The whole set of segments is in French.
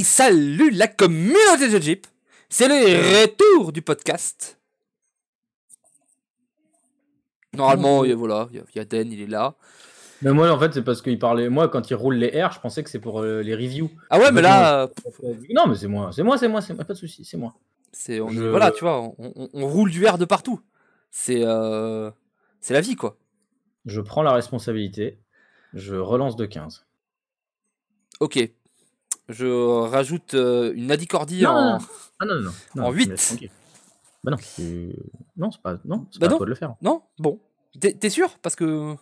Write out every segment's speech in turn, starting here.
Hey, salut la communauté de Jeep. C'est le retour du podcast. Normalement, il y a- voilà, il y a- il y a Den, il est là. Mais moi, en fait, c'est parce qu'il parlait. Moi, quand il roule les airs, je pensais que c'est pour euh, les reviews. Ah ouais, mais là, euh, Non, mais c'est moi, c'est moi, c'est moi, c'est moi, pas de souci, c'est moi. c'est on est- Je- voilà, tu vois, on, on- on roule du air de partout. C'est euh, c'est la vie quoi. Je prends la responsabilité. Je relance de 15. Ok. Je rajoute euh, une adicordie Non, en. non, Ah non, non, non. non En tu me huit. laisses tranquille. Bah non, tu- non, c'est pas, non, c'est Bah pas non. à toi de le faire. Non? Bon. T'es sûr? Parce que.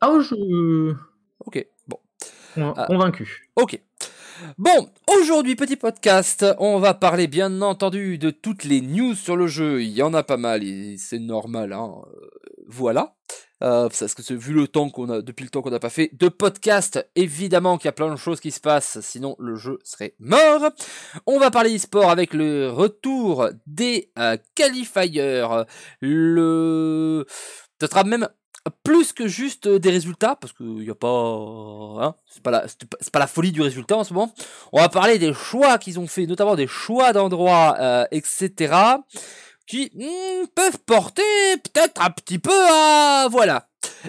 Ah, je. Ok. Bon. Con- Ah. Convaincu. Ok. Bon, aujourd'hui, petit podcast, on va parler bien entendu de toutes les news sur le jeu. Il y en a pas mal et c'est normal, hein. euh, Voilà. Euh, parce que c'est- vu le temps qu'on a, depuis le temps qu'on n'a pas fait de podcast, évidemment qu'il y a plein de choses qui se passent, sinon le jeu serait mort. On va parler e-sport avec le retour des euh, qualifiers. Le, ça sera même plus que juste euh, des résultats, parce qu'il n'y a pas, hein, c'est pas la, c'est pas, c'est pas la folie du résultat en ce moment. On va parler des choix qu'ils ont fait, notamment des choix d'endroits, euh, etc., qui hmm, peuvent porter peut-être un petit peu à, voilà.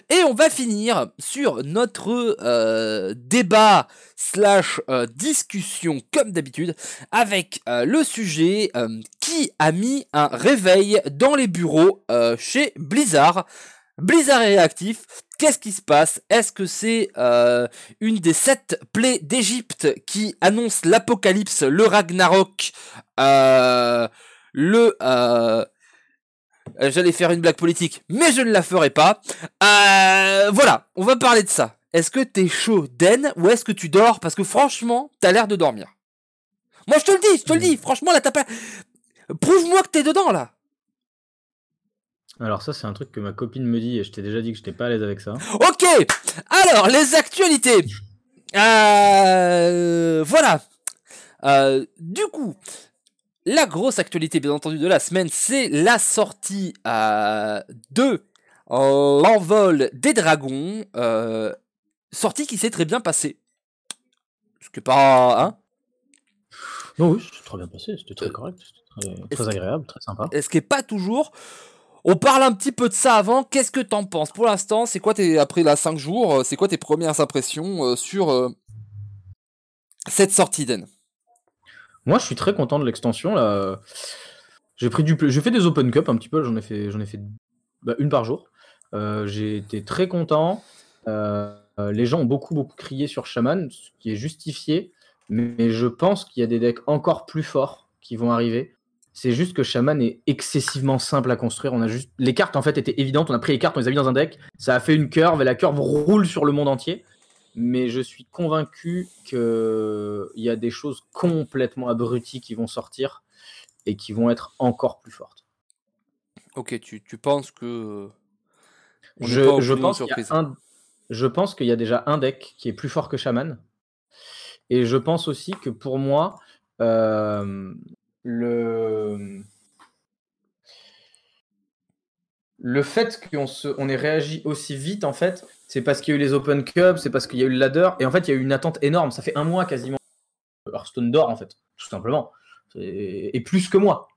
Et on va finir sur notre euh, débat slash euh, discussion comme d'habitude avec euh, le sujet qui a mis un réveil dans les bureaux chez Blizzard. Blizzard est réactif. Qu'est-ce qui se passe? Est-ce que c'est une des sept plaies d'Égypte qui annonce l'apocalypse, le Ragnarok, euh, le... euh, J'allais faire une blague politique, mais je ne la ferai pas. Euh, voilà, on va parler de ça. Est-ce que t'es chaud, Den, ou est-ce que tu dors Parce que franchement, t'as l'air de dormir? Moi, je te le dis, je te le dis. Franchement, là, t'as pas... Prouve-moi que t'es dedans, là. Alors, ça, c'est un truc que ma copine me dit et je t'ai déjà dit que j'étais pas à l'aise avec ça. Ok, alors les actualités. Euh, voilà. Euh, du coup, la grosse actualité, bien entendu, de la semaine, c'est la sortie euh, de l'envol des dragons. Euh, sortie qui s'est très bien passée. Ce que pas, hein Non, oui, c'était très bien passé, c'était très Euh, correct, c'était très, agréable, très sympa. ce qui est pas toujours. On parle un petit peu de ça avant. Qu'est-ce que t'en penses? Pour l'instant, c'est quoi tes après la 5 jours C'est quoi tes premières impressions sur euh, cette sortie Den Moi, je suis très content de l'extension là. J'ai pris du, j'ai fait des open cup un petit peu. J'en ai fait, j'en ai fait bah, une par jour. Euh, j'ai été très content. Euh, les gens ont beaucoup beaucoup crié sur Shaman, ce qui est justifié. Mais je pense qu'il y a des decks encore plus forts qui vont arriver. C'est juste que Shaman est excessivement simple à construire. On a juste les cartes en fait étaient évidentes. On a pris les cartes, on les a mis dans un deck. Ça a fait une curve et la curve roule sur le monde entier. Mais je suis convaincu qu'il y a des choses complètement abruties qui vont sortir et qui vont être encore plus fortes. Ok, tu, tu penses que. on Je, pense qu'il y un- je pense qu'il y a déjà un deck qui est plus fort que Shaman. Et je pense aussi que pour moi, euh, le... le fait qu'on se... on ait réagi aussi vite, en fait, c'est parce qu'il y a eu les Open Cup, c'est parce qu'il y a eu le ladder, et en fait, il y a eu une attente énorme. Ça fait un mois quasiment. Hearthstone dort, en fait, tout simplement. Et, plus que moi.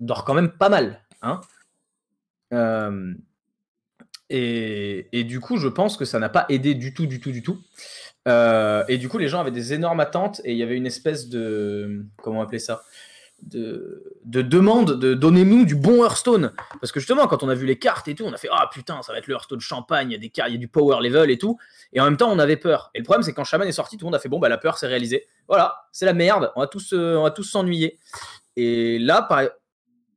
Dort quand même pas mal. Hein Euh, et, et du coup, je pense que ça n'a pas aidé du tout, du tout, du tout. Euh, et du coup, les gens avaient des énormes attentes et il y avait une espèce de. Comment appeler ça? De, de demande de donnez-nous du bon Hearthstone. Parce que justement, quand on a vu les cartes et tout, on a fait Ah putain, ça va être le Hearthstone champagne, il y a des y a du power level et tout. Et en même temps, on avait peur. Et le problème, c'est quand Shaman est sorti, tout le monde a fait Bon, bah la peur, c'est réalisé. Voilà, c'est la merde, on va tous euh, on tous s'ennuyer. Et là, par...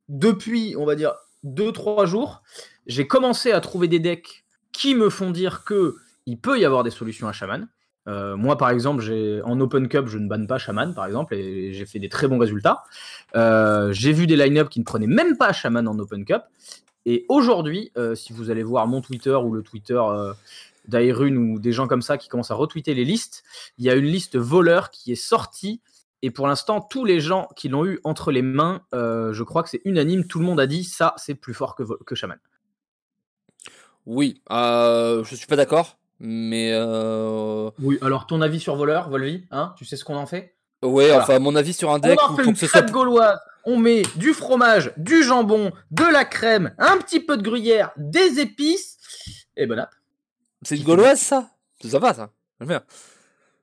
depuis, on va dire, 2-3 jours, j'ai commencé à trouver des decks qui me font dire que il peut y avoir des solutions à Shaman. Euh, moi, par exemple, en Open Cup, je ne banne pas Shaman, par exemple, et j'ai fait des très bons résultats. Euh, j'ai vu des line-up qui ne prenaient même pas Shaman en Open Cup. Et aujourd'hui, euh, si vous allez voir mon Twitter ou le Twitter euh, d'Airun ou des gens comme ça qui commencent à retweeter les listes, il y a une liste voleur qui est sortie. Et pour l'instant, tous les gens qui l'ont eu entre les mains, je crois que c'est unanime. Tout le monde a dit ça, c'est plus fort que, que Shaman. Oui, je suis pas d'accord, mais euh, Oui, alors ton avis sur voleur, Volvi hein Tu sais ce qu'on en fait? Ouais, Voilà. enfin, mon avis, sur un On deck, en où fait une soit crêpe gauloise. On met du fromage, du jambon, de la crème, un petit peu de gruyère, des épices et bon app. C'est une gauloise, ça? C'est sympa, ça? J'aime bien.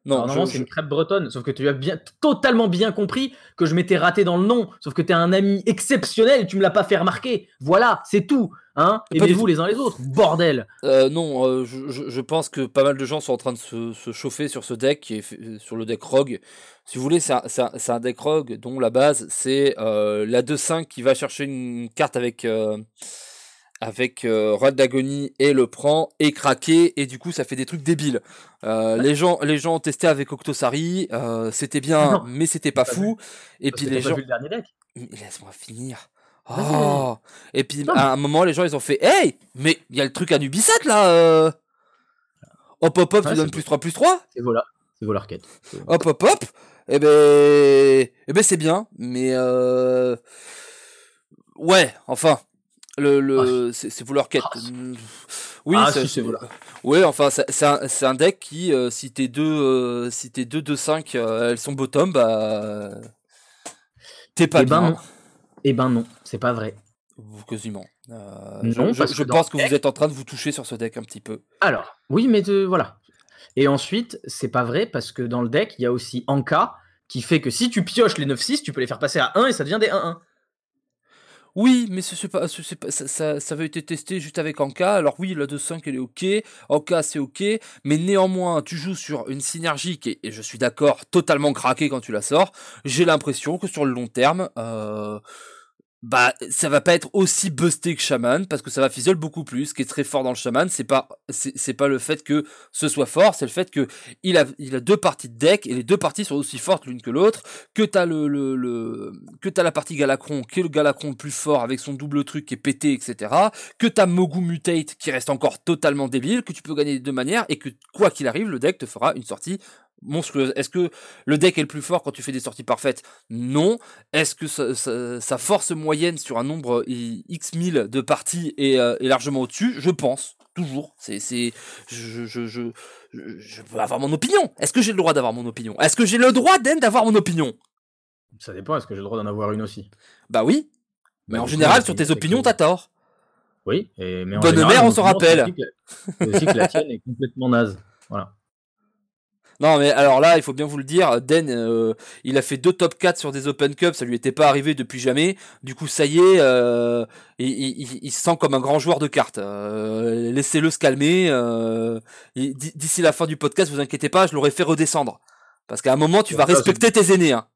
Non, Alors, normalement, je- c'est une crêpe bretonne, sauf que tu as bien, totalement bien compris que je m'étais raté dans le nom, sauf que tu es un ami exceptionnel et tu me l'as pas fait remarquer. Voilà, c'est tout. Hein Aimez-vous les uns les autres, bordel. Euh, non, euh, je, je- je pense que pas mal de gens sont en train de se, se chauffer sur ce deck, qui est fait- euh, sur le deck Rogue. Si vous voulez, c'est un, deck Rogue dont la base, c'est euh, la 2-5 qui va chercher une carte avec, avec euh, d'Agonie et le prend et craquer, et du coup, ça fait des trucs débiles. Euh, les, gens, les gens ont testé avec Octosari, euh, c'était bien, Non, mais c'était pas pas fou. Et Parce puis les gens. le Laisse-moi finir. Oh. Et puis Non. à un moment, les gens ils ont fait Hey, mais il y a le truc à Nubisat là. Euh... Hop hop hop, Ouais, tu donnes plus 3 plus 3. C'est voilà, c'est voler quête. Hop hop hop. Et ben, eh ben c'est bien, mais euh... ouais, enfin. Le, le, c'est c'est vouloir quête. Ah, Oui, Ah, c'est- si. Ouais, enfin, c'est un, un deck qui, euh, si tes deux, euh, si tes deux 2-5, euh, elles sont bottom, bah, t'es pas Eh ben bien. non. Eh ben non, c'est pas vrai. Quasiment. Euh, Non, je je- que pense que deck- vous êtes en train de vous toucher sur ce deck un petit peu. Alors, oui, mais de, voilà. Et ensuite, c'est pas vrai parce que dans le deck, il y a aussi Anka qui fait que si tu pioches les 9-6, tu peux les faire passer à 1 et ça devient des 1-1. Oui, mais ce, pas, ce- pas- ça, ça, ça avait été testé juste avec Anka. Alors oui, la 2-5 elle est ok, Anka c'est ok, mais néanmoins tu joues sur une synergie qui est, et je suis d'accord, totalement craquée quand tu la sors. J'ai l'impression que sur le long terme, euh, bah ça va pas être aussi busté que Shaman parce que ça va fizzle beaucoup plus. Ce qui est très fort dans le Shaman, c'est pas c'est pas le fait que ce soit fort, c'est le fait que il a il a deux parties de deck et les deux parties sont aussi fortes l'une que l'autre. Que t'as le, le, que t'as la partie Galacron, qui est le Galacron plus fort avec son double truc qui est pété, etc. Que t'as Mogu Mutate qui reste encore totalement débile, que tu peux gagner de deux manières et que quoi qu'il arrive, le deck te fera une sortie monstrueuse. Est-ce que le deck est le plus fort quand tu fais des sorties parfaites? Non. Est-ce que sa, sa- sa force moyenne sur un nombre i- x mille de parties est, euh, est largement au-dessus? Je pense. Toujours. C'est, c'est, je, je, je, je, je veux avoir mon opinion. Est-ce que j'ai le droit d'avoir mon opinion? Est-ce que j'ai le droit, Den, d'avoir mon opinion? Ça dépend, est-ce que j'ai le droit d'en avoir une aussi? Bah oui. Mais Bah, en général, sur tes opinions, t'as tort. Oui, et, mais en Bonne général, mère, on s'en rappelle. C'est aussi que la tienne est complètement naze. Voilà. Non, mais alors là, il faut bien vous le dire, Den, euh, il a fait deux top 4 sur des Open Cup, ça lui était pas arrivé depuis jamais. Du coup, ça y est, euh, il, il- il- il se sent comme un grand joueur de cartes. Euh, Laissez-le se calmer. euh, D'ici la fin du podcast, vous inquiétez pas, je l'aurais fait redescendre. Parce qu'à un moment, tu Ouais, vas ça, respecter tes aînés. Hein.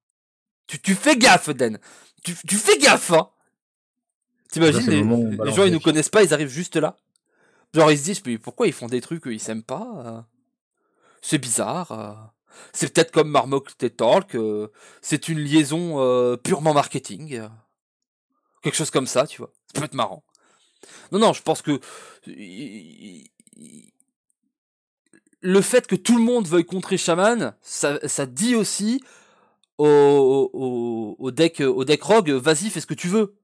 Tu, tu fais gaffe, Den. Tu, tu fais gaffe. Hein. T'imagines, le les, les gens, ils nous connaissent pas, ils arrivent juste là. Genre, ils se disent, mais pourquoi ils font des trucs qu'ils s'aiment pas C'est bizarre. euh. C'est peut-être comme Marmok Talk, euh, c'est une liaison euh, purement marketing. Quelque chose comme ça, tu vois. Ça peut être marrant. Non, non, je pense que le fait que tout le monde veuille contrer Shaman, ça, ça dit aussi au, au, au deck au deck Rogue, vas-y, fais ce que tu veux.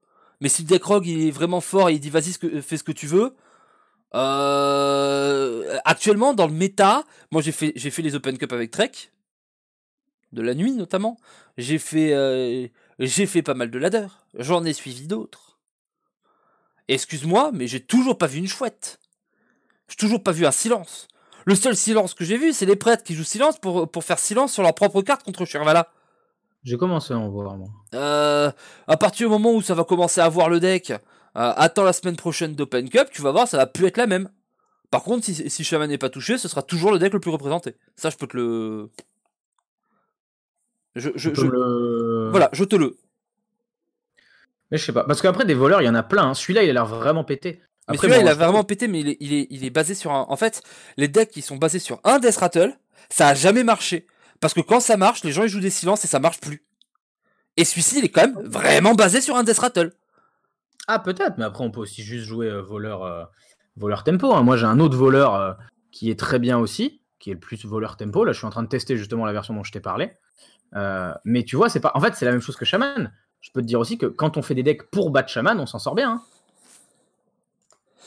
Mais si le deck Rogue il est vraiment fort et il dit vas-y, fais ce que tu veux, euh, actuellement dans le méta, moi j'ai fait j'ai fait les Open Cup avec Trek de la nuit notamment. J'ai fait euh, j'ai fait pas mal de ladder. J'en ai suivi d'autres. Excuse-moi, mais j'ai toujours pas vu une chouette. J'ai toujours pas vu un silence. Le seul silence que j'ai vu, c'est les prêtres qui jouent silence pour, pour faire silence sur leur propre carte contre Shirvala. J'ai commencé à en voir, moi. Euh, à partir du moment où ça va commencer à voir le deck, euh, attends la semaine prochaine d'Open Cup, tu vas voir, ça va plus être la même. Par contre, si, si Shaman n'est pas touché, ce sera toujours le deck le plus représenté. Ça, je peux te le. Je, le- Voilà, je te le. Mais je sais pas. Parce qu'après, des voleurs, il y en a plein. hein. Celui-là, il a l'air vraiment pété. Mais Après, celui-là, bon, il a vraiment pété, mais il est, il, est, il est basé sur un. En fait, les decks qui sont basés sur un Death Rattle, ça a jamais marché. Parce que quand ça marche, les gens ils jouent des silences et ça marche plus. Et celui-ci, il est quand même vraiment basé sur un Death Rattle. Ah, peut-être, mais après, on peut aussi juste jouer euh, voleur, euh, voleur tempo. hein. Moi, j'ai un autre voleur euh, qui est très bien aussi, qui est plus voleur tempo. Là, je suis en train de tester justement la version dont je t'ai parlé. Mais tu vois, c'est pas. En fait, c'est la même chose que Shaman. Je peux te dire aussi que quand on fait des decks pour battre Shaman, on s'en sort bien. hein.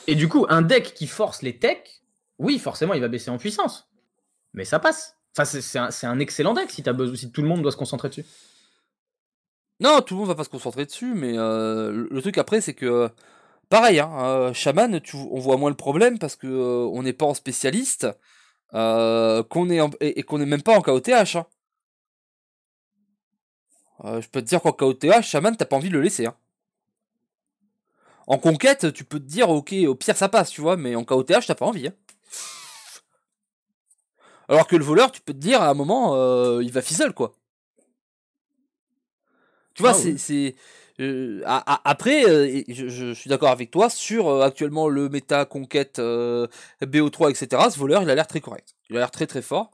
Et du coup, un deck qui force les techs, oui, forcément, il va baisser en puissance. Mais ça passe. Enfin, c'est un, un, excellent deck si, as besoin, si tout le monde doit se concentrer dessus. Non, tout le monde va pas se concentrer dessus, mais euh, le, truc après, c'est que pareil, hein, euh, Shaman, tu, on voit moins le problème parce que euh, on n'est pas en spécialiste, qu'on est et, qu'on n'est même pas en KOTH. Hein. je peux te dire qu'en KOTH, Shaman, t'as pas envie de le laisser. Hein. En conquête, tu peux te dire, ok, au pire ça passe, tu vois, mais en KOTH, t'as pas envie. Hein. Alors que le voleur, tu peux te dire, à un moment, il va fizzle, quoi. Tu vois, ah c'est. Euh, après, euh, je, suis d'accord avec toi sur euh, actuellement le méta conquête BO3, etc. Ce voleur, il a l'air très correct. Il a l'air très très fort.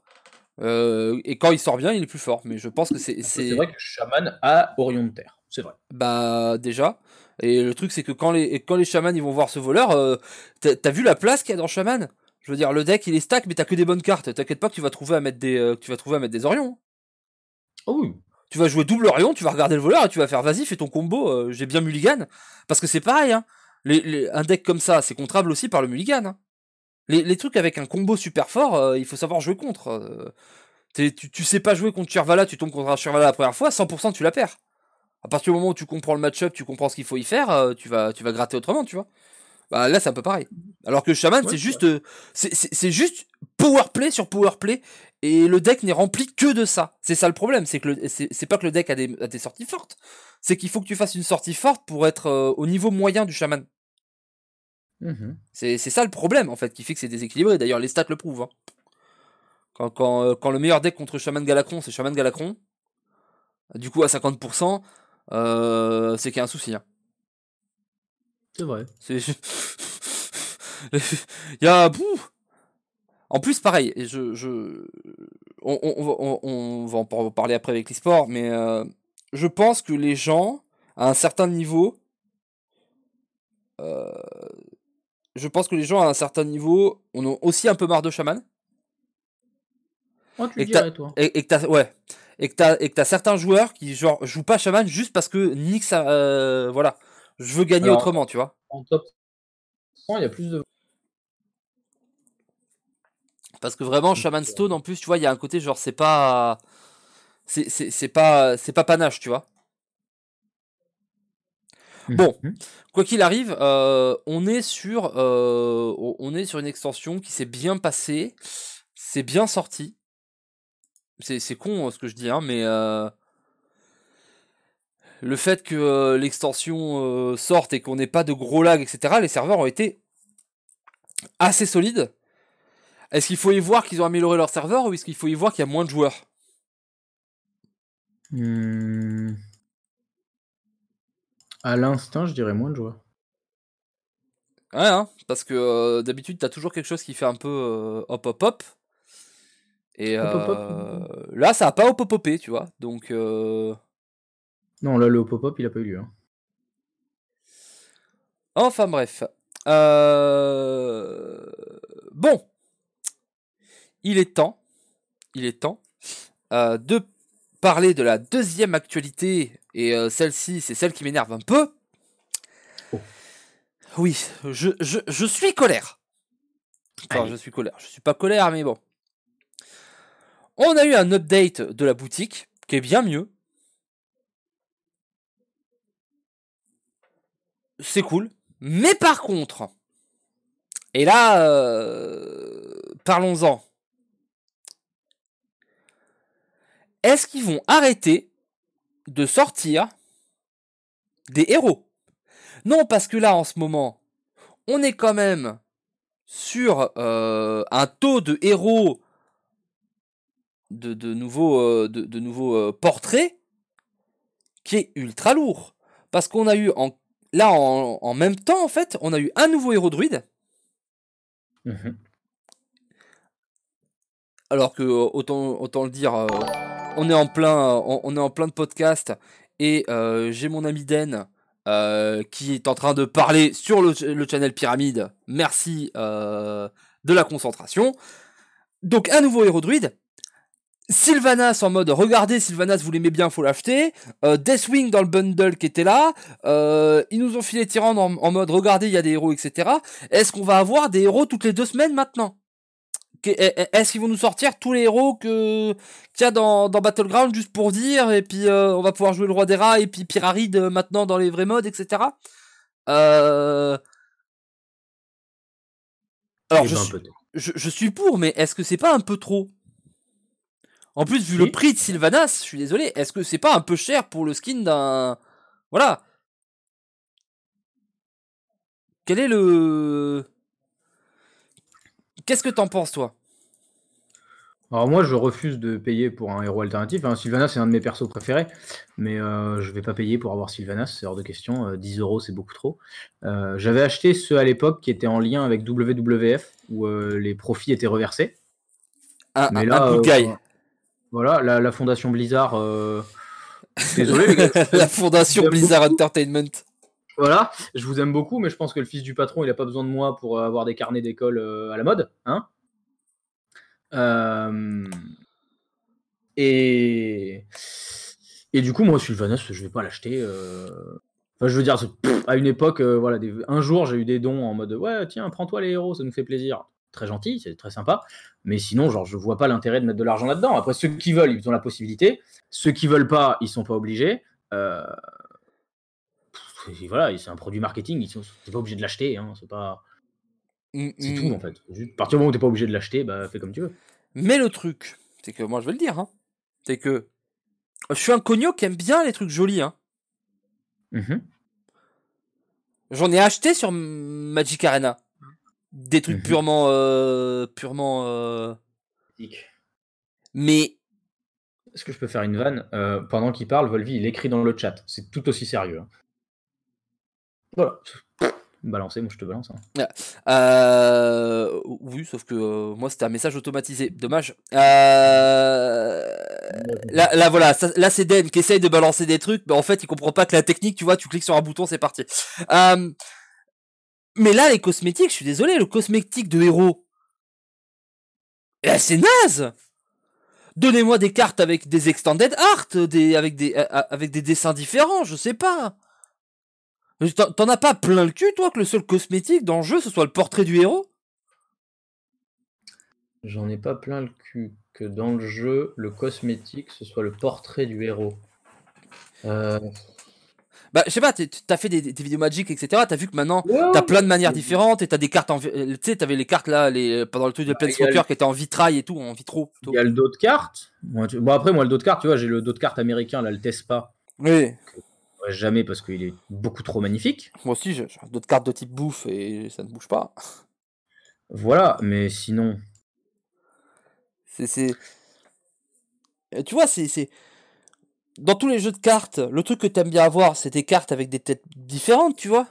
et quand il sort bien, il est plus fort. Mais je pense que c'est. C'est vrai que Shaman a Orion de Terre. C'est vrai. Bah, déjà. Et le truc, c'est que quand les, quand les chamans ils vont voir ce voleur, t'as vu la place qu'il y a dans Shaman Je veux dire, le deck il est stack, mais t'as que des bonnes cartes. T'inquiète pas que tu vas trouver à mettre des, tu vas trouver à mettre des Orions. Oh oui tu vas jouer double Orion, tu vas regarder le voleur et tu vas faire vas-y, fais ton combo, euh, j'ai bien mulligan. Parce que c'est pareil, hein. Les, un deck comme ça, c'est contrable aussi par le mulligan. Hein. Les, trucs avec un combo super fort, euh, il faut savoir jouer contre. Euh. tu, tu, sais pas jouer contre Chervala, tu tombes contre un Chervala la première fois, 100% tu la perds. À partir du moment où tu comprends le match-up, tu comprends ce qu'il faut y faire, tu, vas, tu vas gratter autrement, tu vois. Bah là c'est un peu pareil. Alors que Shaman c'est juste c'est juste power play sur power play et le deck n'est rempli que de ça. C'est ça le problème, c'est que c'est pas que le deck a des, a des sorties fortes, c'est qu'il faut que tu fasses une sortie forte pour être euh, au niveau moyen du chaman. Mmh c'est ça le problème en fait qui fait que c'est déséquilibré. D'ailleurs les stats le prouvent. Hein. Quand, quand, euh, quand, le meilleur deck contre Shaman Galacron c'est Shaman Galacron, du coup à 50%, euh, c'est qu'il y a un souci. Hein. C'est vrai. Il y a. En plus, pareil, je, je... On, on, on, va en parler après avec l'e-sport, mais euh, je pense que les gens, à un certain niveau, euh, je pense que les gens à un certain niveau, on a aussi un peu marre de Shaman. Oh, tu et dirais, toi. Et, que t'as, ouais, et que t'as, et que certains joueurs qui genre jouent pas Shaman juste parce que Nick, ça, euh, voilà, je veux gagner autrement, tu vois. En top il y a plus de. Parce que vraiment, Shaman Stone, en plus, tu vois, il y a un côté genre, c'est pas. C'est pas, c'est pas panache, tu vois. Bon, mhm. quoi qu'il arrive, euh, on est sur, euh, on est sur une extension qui s'est bien passée, c'est bien sorti. C'est con ce que je dis, hein, mais euh, le fait que l'extension sorte et qu'on n'ait pas de gros lag, etc., les serveurs ont été assez solides. Est-ce qu'il faut y voir qu'ils ont amélioré leur serveur ou est-ce qu'il faut y voir qu'il y a moins de joueurs hmm. À l'instant, je dirais moins de joueurs. Ouais, hein, parce que euh, d'habitude, t'as toujours quelque chose qui fait un peu hop hop hop. Et là, ça a pas hop hop hopé, tu vois. Donc. Non, là, le pop-up, il a pas eu lieu. Hein. Enfin, bref. Euh, bon. Il est temps. Il est temps euh, de parler de la deuxième actualité. Et euh, celle-ci, c'est celle qui m'énerve un peu. Oh. Oui, je, je, suis colère. Enfin, je suis colère. Je suis pas colère, mais bon. On a eu un update de la boutique qui est bien mieux. c'est cool. Mais par contre, et là, euh, parlons-en. Est-ce qu'ils vont arrêter de sortir des héros? Non, parce que là, en ce moment, on est quand même sur euh, un taux de héros de, de nouveaux, euh, de, nouveaux portraits qui est ultra lourd. Parce qu'on a eu en là, en, même temps, en fait, on a eu un nouveau héros druide. Mhm. Alors que euh, autant, autant le dire, euh, on est en plein, on, est en plein de podcast et euh, j'ai mon ami Den qui est en train de parler sur le, le channel Pyramide. Merci de la concentration. Donc un nouveau héros druide. Sylvanas en mode regardez Sylvanas vous l'aimez bien faut l'acheter euh, Deathwing dans le bundle qui était là euh, ils nous ont filé Tyrande en, mode regardez il y a des héros etc est-ce qu'on va avoir des héros toutes les deux semaines maintenant? Est-ce qu'ils vont nous sortir tous les héros que qu'il y a dans, dans Battleground juste pour dire et puis euh, on va pouvoir jouer le roi des rats et puis Pyramide maintenant dans les vrais modes etc. Euh... Alors je, suis, je, suis pour mais est-ce que c'est pas un peu trop? En plus vu le prix de Sylvanas, je suis désolé, est-ce que c'est pas un peu cher pour le skin d'un voilà. Quel est le Qu'est-ce que t'en penses, toi? Alors moi, je refuse de payer pour un héros alternatif. Hein, Sylvanas, c'est un de mes persos préférés, mais euh, je vais pas payer pour avoir Sylvanas, c'est hors de question. 10 euh, euros, c'est beaucoup trop. Euh, j'avais acheté ceux à l'époque qui étaient en lien avec WWF, où les profits étaient reversés. Un, mais là, un Voilà, la, fondation Blizzard... Désolé les gars. la fondation Blizzard Entertainment. Voilà, je vous aime beaucoup, mais je pense que le fils du patron, il n'a pas besoin de moi pour euh, avoir des carnets d'école euh, à la mode. Hein euh, et... et du coup, moi, Sylvanas, je vais pas l'acheter. Enfin, je veux dire, à une époque, voilà, un jour, j'ai eu des dons en mode Ouais, tiens, prends-toi les héros, ça nous fait plaisir. Très gentil, c'est très sympa. Mais sinon, genre, je vois pas l'intérêt de mettre de l'argent là-dedans. Après, ceux qui veulent, ils ont la possibilité. Ceux qui veulent pas, ils sont pas obligés. Euh, voilà, c'est un produit marketing, t'es pas obligé de l'acheter, hein, c'est pas. Mmh, c'est tout mmh. en fait. à partir du moment où t'es pas obligé de l'acheter, bah fais comme tu veux. Mais le truc, c'est que moi je vais le dire, hein, c'est que je suis un cogno qui aime bien les trucs jolis. Hein. Mmh J'en ai acheté sur Magic Arena. Des trucs purement. Euh, purement. Euh... Mais. Est-ce que je peux faire une vanne? Euh, Pendant qu'il parle, Volvi, il écrit dans le chat. C'est tout aussi sérieux. Hein. Voilà. Balancer, moi je te balance. Hein. Euh, oui, sauf que euh, moi c'était un message automatisé. Dommage. Euh, là, voilà, là c'est Den qui essaye de balancer des trucs, mais en fait il comprend pas que la technique, tu vois, tu cliques sur un bouton, c'est parti. mais là, les cosmétiques, je suis désolé, le cosmétique de héros, eh, c'est naze. Donnez-moi des cartes avec des extended art, des avec des avec des dessins différents, je sais pas. T'en as pas plein le cul, toi, que le seul cosmétique dans le jeu, ce soit le portrait du héros? J'en ai pas plein le cul que dans le jeu, le cosmétique, ce soit le portrait du héros. Euh... Bah, je sais pas, t'as fait des, vidéos Magic, etc. T'as vu que maintenant, t'as plein de manières différentes et t'as des cartes en. Tu sais, t'avais les cartes là, les, pendant le truc de bah, Planeswalker qui étaient en vitrail et tout, en vitro. Il y a le dos de cartes. Bon, après, moi, le dos de cartes, tu vois, j'ai le dos de cartes américain, là, le Tespa. Oui jamais parce qu'il est beaucoup trop magnifique. Moi aussi, j'ai d'autres cartes de type bouffe et ça ne bouge pas. Voilà, mais sinon. C'est. Tu vois, c'est. Dans tous les jeux de cartes, le truc que t'aimes bien avoir, c'est des cartes avec des têtes différentes, tu vois.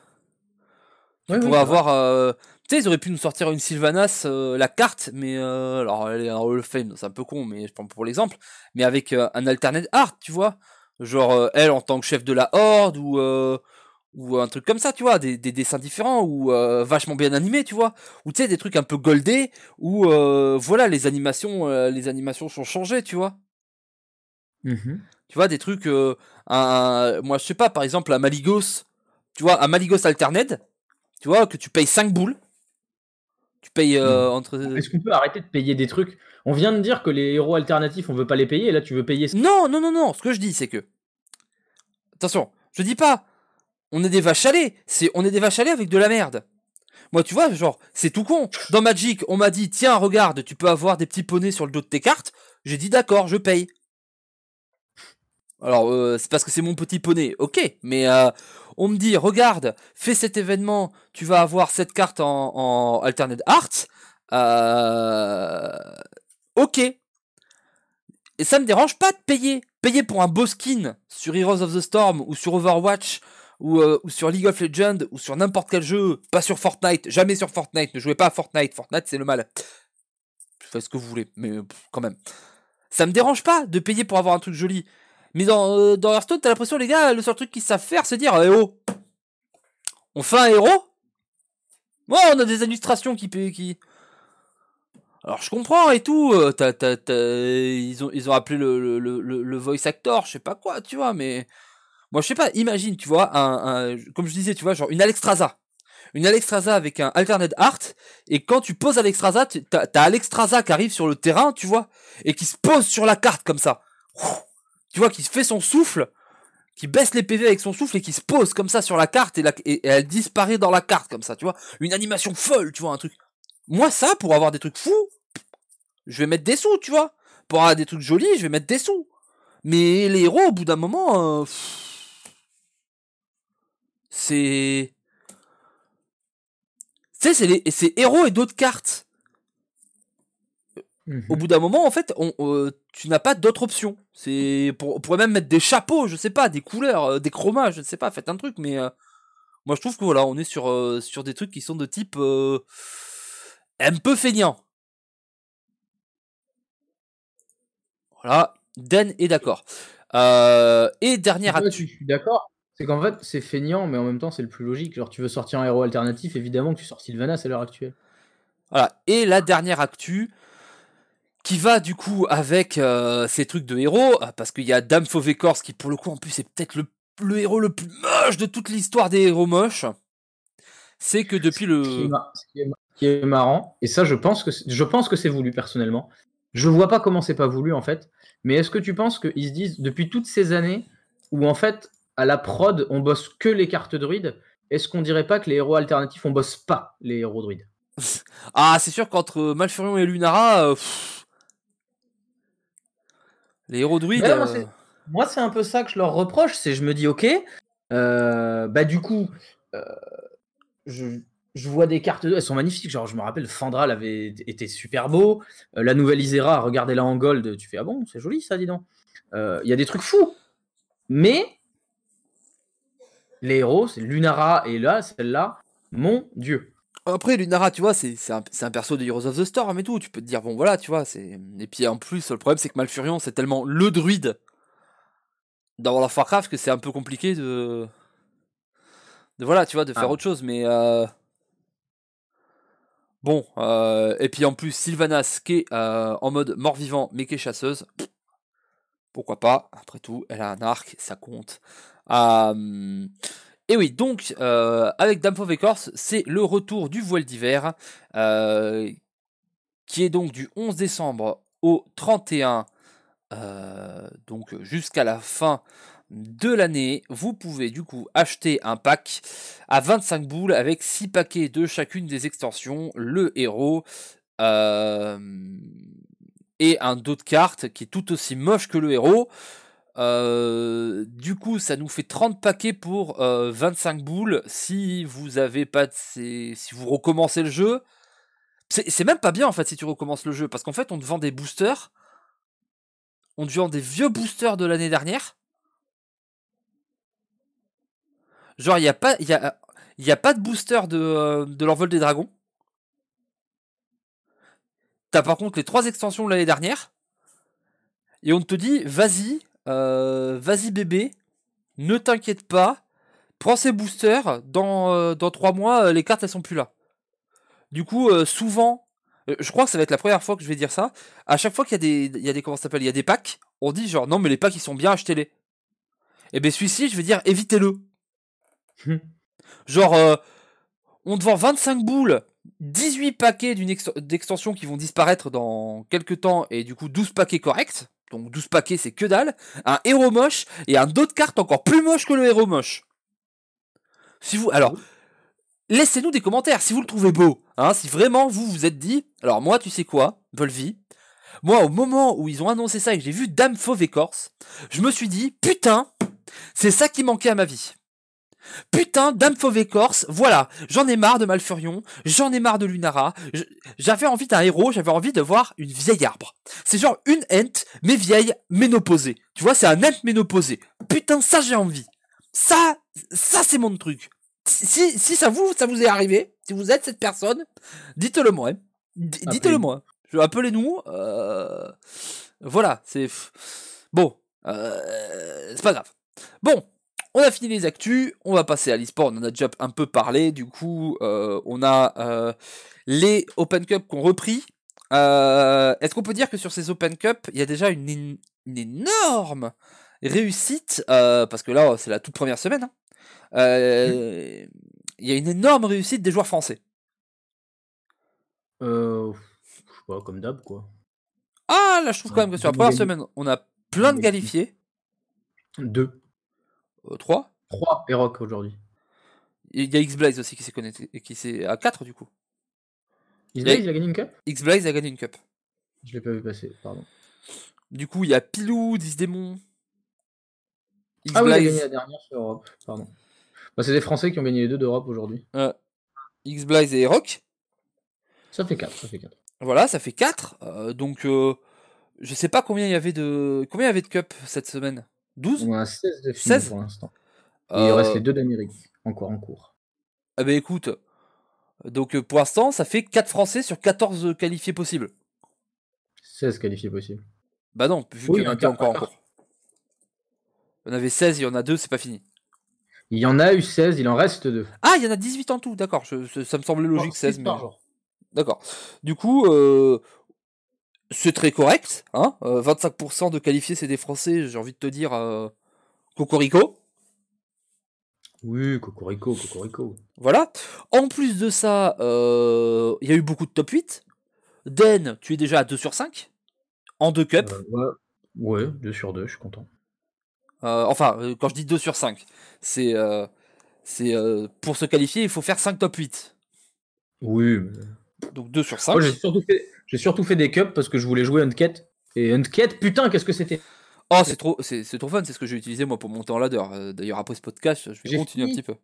Tu pourrais avoir. Euh, tu sais, ils auraient pu nous sortir une Sylvanas, euh, la carte, mais. Euh, alors, elle est en Hall of Fame, c'est un peu con, mais je prends pour l'exemple. Mais avec un alternate art, tu vois genre euh, elle en tant que chef de la horde ou euh, ou un truc comme ça, tu vois, des, des dessins différents ou euh, vachement bien animés, tu vois, ou tu sais des trucs un peu goldés où voilà les animations les animations sont changées, tu vois. Mmh tu vois des trucs un, moi je sais pas par exemple un Maligos, tu vois, un Maligos Alternate, tu vois que tu payes 5 boules. Tu payes mmh. entre Est-ce qu'on peut arrêter de payer des trucs? On vient de dire que les héros alternatifs, on veut pas les payer, et là tu veux payer. Non, non, non, non. Ce que je dis, c'est que. Attention, je dis pas. On est des vaches à lait. C'est, on est des vaches à lait avec de la merde. Moi, tu vois, genre, c'est tout con. Dans Magic, on m'a dit, tiens, regarde, tu peux avoir des petits poneys sur le dos de tes cartes. J'ai dit, d'accord, je paye. Alors, euh, c'est parce que c'est mon petit poney, ok, mais euh, on me dit, regarde, fais cet événement, tu vas avoir cette carte en, alternate art. Euh, ok. Et ça me dérange pas de payer. Payer pour un beau skin sur Heroes of the Storm ou sur Overwatch ou, euh, sur League of Legends ou sur n'importe quel jeu, pas sur Fortnite, jamais sur Fortnite, ne jouez pas à Fortnite, Fortnite c'est le mal. Faites ce que vous voulez, mais quand même. Ça me dérange pas de payer pour avoir un truc joli. Mais dans, euh, dans Hearthstone, t'as l'impression, les gars, le seul truc qu'ils savent faire, c'est dire, eh oh, on fait un héros? Bon, on a des illustrations qui, qui, alors je comprends et tout, euh, ils, ont, ils ont appelé le, le, le, voice actor, je sais pas quoi, tu vois, mais moi je sais pas, imagine, tu vois, un, comme je disais, tu vois, genre une Alexstrasza. une Alexstrasza avec un alternate art, et quand tu poses Alexstrasza, t'as, t'as Alexstrasza qui arrive sur le terrain, tu vois, et qui se pose sur la carte comme ça. Tu vois, qui fait son souffle, qui baisse les PV avec son souffle et qui se pose comme ça sur la carte et, elle disparaît dans la carte comme ça, tu vois. Une animation folle, tu vois, un truc. Moi, ça, pour avoir des trucs fous, je vais mettre des sous, tu vois. Pour avoir des trucs jolis, je vais mettre des sous. Mais les héros, au bout d'un moment, euh, c'est... Tu sais, c'est, les, c'est héros et d'autres cartes. Mhm. Au bout d'un moment, en fait, on, euh, tu n'as pas d'autre option. C'est pour, on pourrait même mettre des chapeaux, je sais pas, des couleurs, euh, des chromas, je ne sais pas, faites un truc. Mais euh, moi, je trouve que voilà, on est sur sur des trucs qui sont de type un peu feignant. Voilà, Den est d'accord. Et dernière Ouais, actu. je suis d'accord. C'est qu'en fait, c'est feignant, mais en même temps, c'est le plus logique. Genre, tu veux sortir un héros alternatif, évidemment que tu sors Sylvanas à l'heure actuelle. Voilà. Et la dernière actu, qui va du coup avec euh, ces trucs de héros, euh, parce qu'il y a Dame Fauvécorse qui pour le coup en plus est peut-être le, le héros le plus moche de toute l'histoire des héros moches. C'est que depuis Ce qui est le... qui est qui est marrant, et ça, je pense que c'est- je pense que c'est voulu personnellement. Je vois pas comment c'est pas voulu en fait. Mais est-ce que tu penses qu'ils se disent depuis toutes ces années où en fait à la prod on bosse que les cartes druides, est-ce qu'on dirait pas que les héros alternatifs on bosse pas les héros druides? Ah, c'est sûr qu'entre Malfurion et Lunara, euh, pff, les héros druides... Ouais, moi, euh, c'est- Moi, c'est un peu ça que je leur reproche, c'est je me dis, ok, euh, bah du coup, euh, je, je vois des cartes, elles sont magnifiques, genre je me rappelle, Fandral avait été super beau, la nouvelle Isera, regardez-la en gold, tu fais, ah bon, c'est joli ça, dis donc. Il y a des trucs fous, mais les héros, c'est Lunara, et là, celle-là, mon dieu. Après, Lunara, tu vois, c'est un, un perso de Heroes of the Storm et tout. Tu peux te dire, bon, voilà, tu vois. c'est Et puis en plus, le problème, c'est que Malfurion, c'est tellement le druide dans World of Warcraft que c'est un peu compliqué de. de voilà, tu vois, de faire Ah. autre chose. Mais. euh, Bon, euh, et puis en plus, Sylvanas qui est euh, en mode mort-vivant mais qui est chasseuse. Pourquoi pas? Après tout, elle a un arc, ça compte. Euh, et oui, donc, euh, avec Dame Fauve Écorce, c'est le retour du voile d'hiver, euh, qui est donc du 11 décembre au 31, euh, donc jusqu'à la fin de l'année. Vous pouvez du coup acheter un pack à 25 boules avec 6 paquets de chacune des extensions, le héros, et un dos de cartes qui est tout aussi moche que le héros. Euh, du coup, ça nous fait 30 paquets pour euh, 25 boules. Si vous avez pas de ces... si vous recommencez le jeu, c'est même pas bien en fait si tu recommences le jeu parce qu'en fait on te vend des boosters, on te vend des vieux boosters de l'année dernière. Genre il y a pas il y a il y a pas de booster de euh, de l'envol des dragons. T'as par contre les trois extensions de l'année dernière. Et on te dit, vas-y, euh, vas-y bébé, ne t'inquiète pas, prends ces boosters, dans, euh, dans 3 mois, euh, les cartes elles sont plus là. Du coup, souvent, je crois que ça va être la première fois que je vais dire ça, à chaque fois qu'il y a des, il y a des, comment s'appelle, il y a des packs, on dit genre, non mais les packs ils sont bien, achetez-les. Et ben celui-ci, je vais dire, évitez-le. Genre, on te vend 25 boules, 18 paquets d'une ext- d'extension qui vont disparaître dans quelques temps, et du coup 12 paquets corrects. Donc 12 paquets, c'est que dalle. Un héros moche et un de cartes encore plus moche que le héros moche. Si vous, alors, laissez-nous des commentaires si vous le trouvez beau. Hein, si vraiment vous vous êtes dit, alors moi, tu sais quoi, Volvi, moi, au moment où ils ont annoncé ça et que j'ai vu Dame Fauve Écorce, je me suis dit, putain, c'est ça qui manquait à ma vie. Putain, Dame Fauve Écorce, voilà, j'en ai marre de Malfurion, j'en ai marre de Lunara, j'avais envie d'un héros, j'avais envie de voir une vieille arbre. C'est genre une ent, mais vieille, ménopausée. Tu vois, c'est un ent ménopausé. Putain, ça j'ai envie. Ça, ça c'est mon truc. Si, si ça vous, ça vous est arrivé, si vous êtes cette personne, dites-le moi. hein. Appelez-nous. Dites-le moi. Je appelez-nous. Euh... Voilà, c'est bon. Euh... C'est pas grave. Bon, on a fini les actus. On va passer à l'e-sport. On en a déjà un peu parlé. Du coup, euh, on a euh, les Open Cup qu'on repris. Euh, Est-ce qu'on peut dire que sur ces Open Cup, il y a déjà une, énorme réussite Parce que là, c'est la toute première semaine. hein. Il y a une énorme réussite des joueurs français. Euh, je sais pas, comme d'hab, quoi. Ah, là, je trouve quand même que sur la première semaine, on a plein de qualifiés. Deux. Euh, trois. Trois et Rock aujourd'hui. Il y a X-Blaze aussi qui s'est connecté, et qui s'est à 4 du coup. Il a- gagné une cup? X-Blaze a gagné une cup. Je l'ai pas vu passer, pardon. Du coup, il y a Pilou, 10 démons. Ah oui, il a gagné X-Blaze, la dernière sur Europe, pardon. Bah, c'est des Français qui ont gagné les deux d'Europe aujourd'hui. X-Blaze et Rock. Ça fait 4, ça fait 4. Voilà, ça fait 4. donc, euh, je sais pas combien il y avait de combien il y avait de cup cette semaine 12 On a 16 de 16? pour l'instant. Et Il Euh, reste les deux d'Amérique, encore en cours. Ah bah écoute, donc euh, pour l'instant, ça fait 4 Français sur 14 qualifiés possibles. 16 qualifiés possibles. Bah non, vu Oui, qu'il y en a encore en cours. Il y en avait 16, il y en a 2, c'est pas fini. Il y en a eu 16, il en reste 2. Ah, il y en a 18 en tout, d'accord, ça me semblait logique 16, mais... D'accord. Du coup, euh, c'est très correct. Hein euh, 25% de qualifiés, c'est des Français, j'ai envie de te dire euh, Cocorico. Oui, Cocorico, Cocorico. Voilà. En plus de ça, euh, il y a eu beaucoup de top 8. Den, tu es déjà à 2 sur 5. En 2 cups. Euh, ouais. ouais, 2 sur 2, je suis content. Euh, enfin, euh, quand je dis 2 sur 5, c'est euh, c'est euh, pour se qualifier, il faut faire 5 top 8. Oui, mais... Donc 2 sur 5. Moi, j'ai surtout, fait... j'ai surtout fait des cups parce que je voulais jouer Unket. Et Unket, putain, qu'est-ce que c'était Oh, c'est trop, c'est c'est trop fun, c'est ce que j'ai utilisé moi pour monter en ladder. D'ailleurs, après ce podcast, je vais J'ai continuer un petit peu.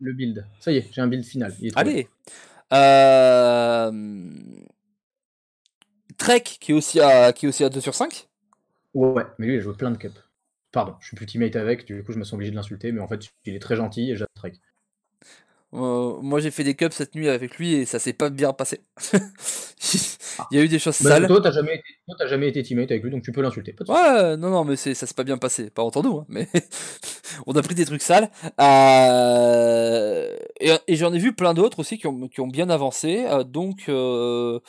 Le build. Ça y est, j'ai un build final. Il est trouvé. Allez. Euh... Trek qui est aussi à qui est aussi à 2 sur 5. Ouais, mais lui, il a joué plein de cups. Pardon, je suis plus teammate avec, du coup, je me sens obligé de l'insulter, mais en fait, il est très gentil et j'adore Trek. Euh, moi j'ai fait des cups cette nuit avec lui et ça s'est pas bien passé. Il y a eu des choses Bah, sales. toi, t'as jamais, été... jamais été teammate avec lui, donc tu peux l'insulter. Ouais, non, non, mais c'est, ça s'est pas bien passé. Pas entre nous, hein, mais on a pris des trucs sales. Euh, Et, et j'en ai vu plein d'autres aussi qui ont, qui ont bien avancé. Euh, donc, euh,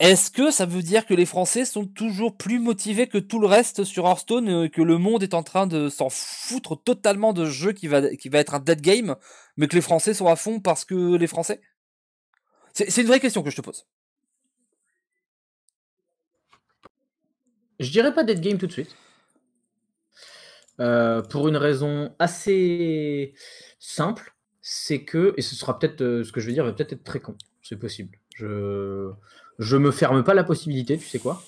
est-ce que ça veut dire que les Français sont toujours plus motivés que tout le reste sur Hearthstone, euh, que le monde est en train de s'en foutre totalement de ce jeu qui va, être un dead game, mais que les Français sont à fond parce que les Français? C'est, c'est une vraie question que je te pose. Je dirais pas dead game tout de suite. Euh, pour une raison assez simple, c'est que, et ce sera peut-être euh, ce que je vais dire, va peut-être être très con, c'est possible. Je, je me ferme pas la possibilité, tu sais quoi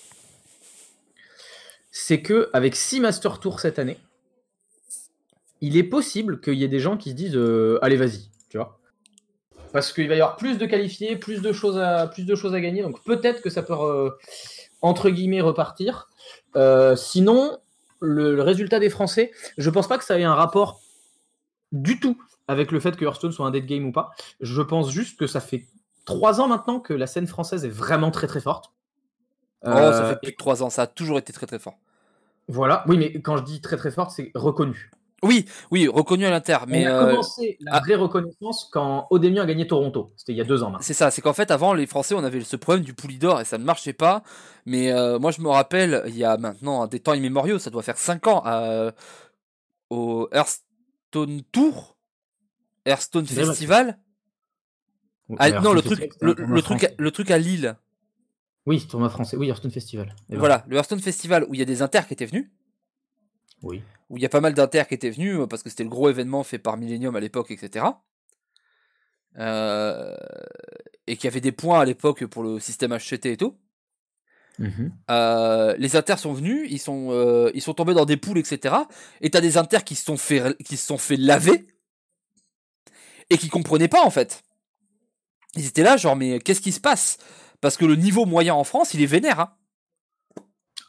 C'est que avec 6 Master Tours cette année, il est possible qu'il y ait des gens qui se disent euh, allez vas-y, tu vois. Parce qu'il va y avoir plus de qualifiés, plus de choses à, gagner, donc peut-être que ça peut euh, entre guillemets repartir. Euh, sinon, le, résultat des Français, je pense pas que ça ait un rapport du tout avec le fait que Hearthstone soit un dead game ou pas. Je pense juste que ça fait trois ans maintenant que la scène française est vraiment très très forte. Oh, ça Euh, fait plus de 3 ans, ça a toujours été très très fort. Voilà, oui, mais quand je dis très très forte, c'est reconnu. Oui, oui, reconnu à l'Inter, mais On a euh, commencé la ah. vraie reconnaissance quand Odemir a gagné Toronto. C'était il y a deux ans c'est ça, c'est qu'en fait avant les Français on avait ce problème du Poulidor et ça ne marchait pas, mais euh, moi je me rappelle il y a maintenant des temps immémoriaux, ça doit faire 5 ans, au Hearthstone Tour, Hearthstone Festival, Ah, non le truc, le, truc, à, le truc à Lille, Oui, tournoi français. Oui, Hearthstone Festival. Et voilà, le Hearthstone Festival où il y a des inters qui étaient venus, Oui. où il y a pas mal d'inters qui étaient venus euh, parce que c'était le gros événement fait par Millennium à l'époque, etc. Euh, et qui avait des points à l'époque pour le système HCT et tout. Mhm. Euh, les inters sont venus, ils sont, euh, ils sont tombés dans des poules, etc. Et t'as des inters qui se sont fait, qui se sont fait laver et qui comprenaient pas en fait. Ils étaient là, genre, mais qu'est-ce qui se passe? Parce que le niveau moyen en France, il est vénère. Hein.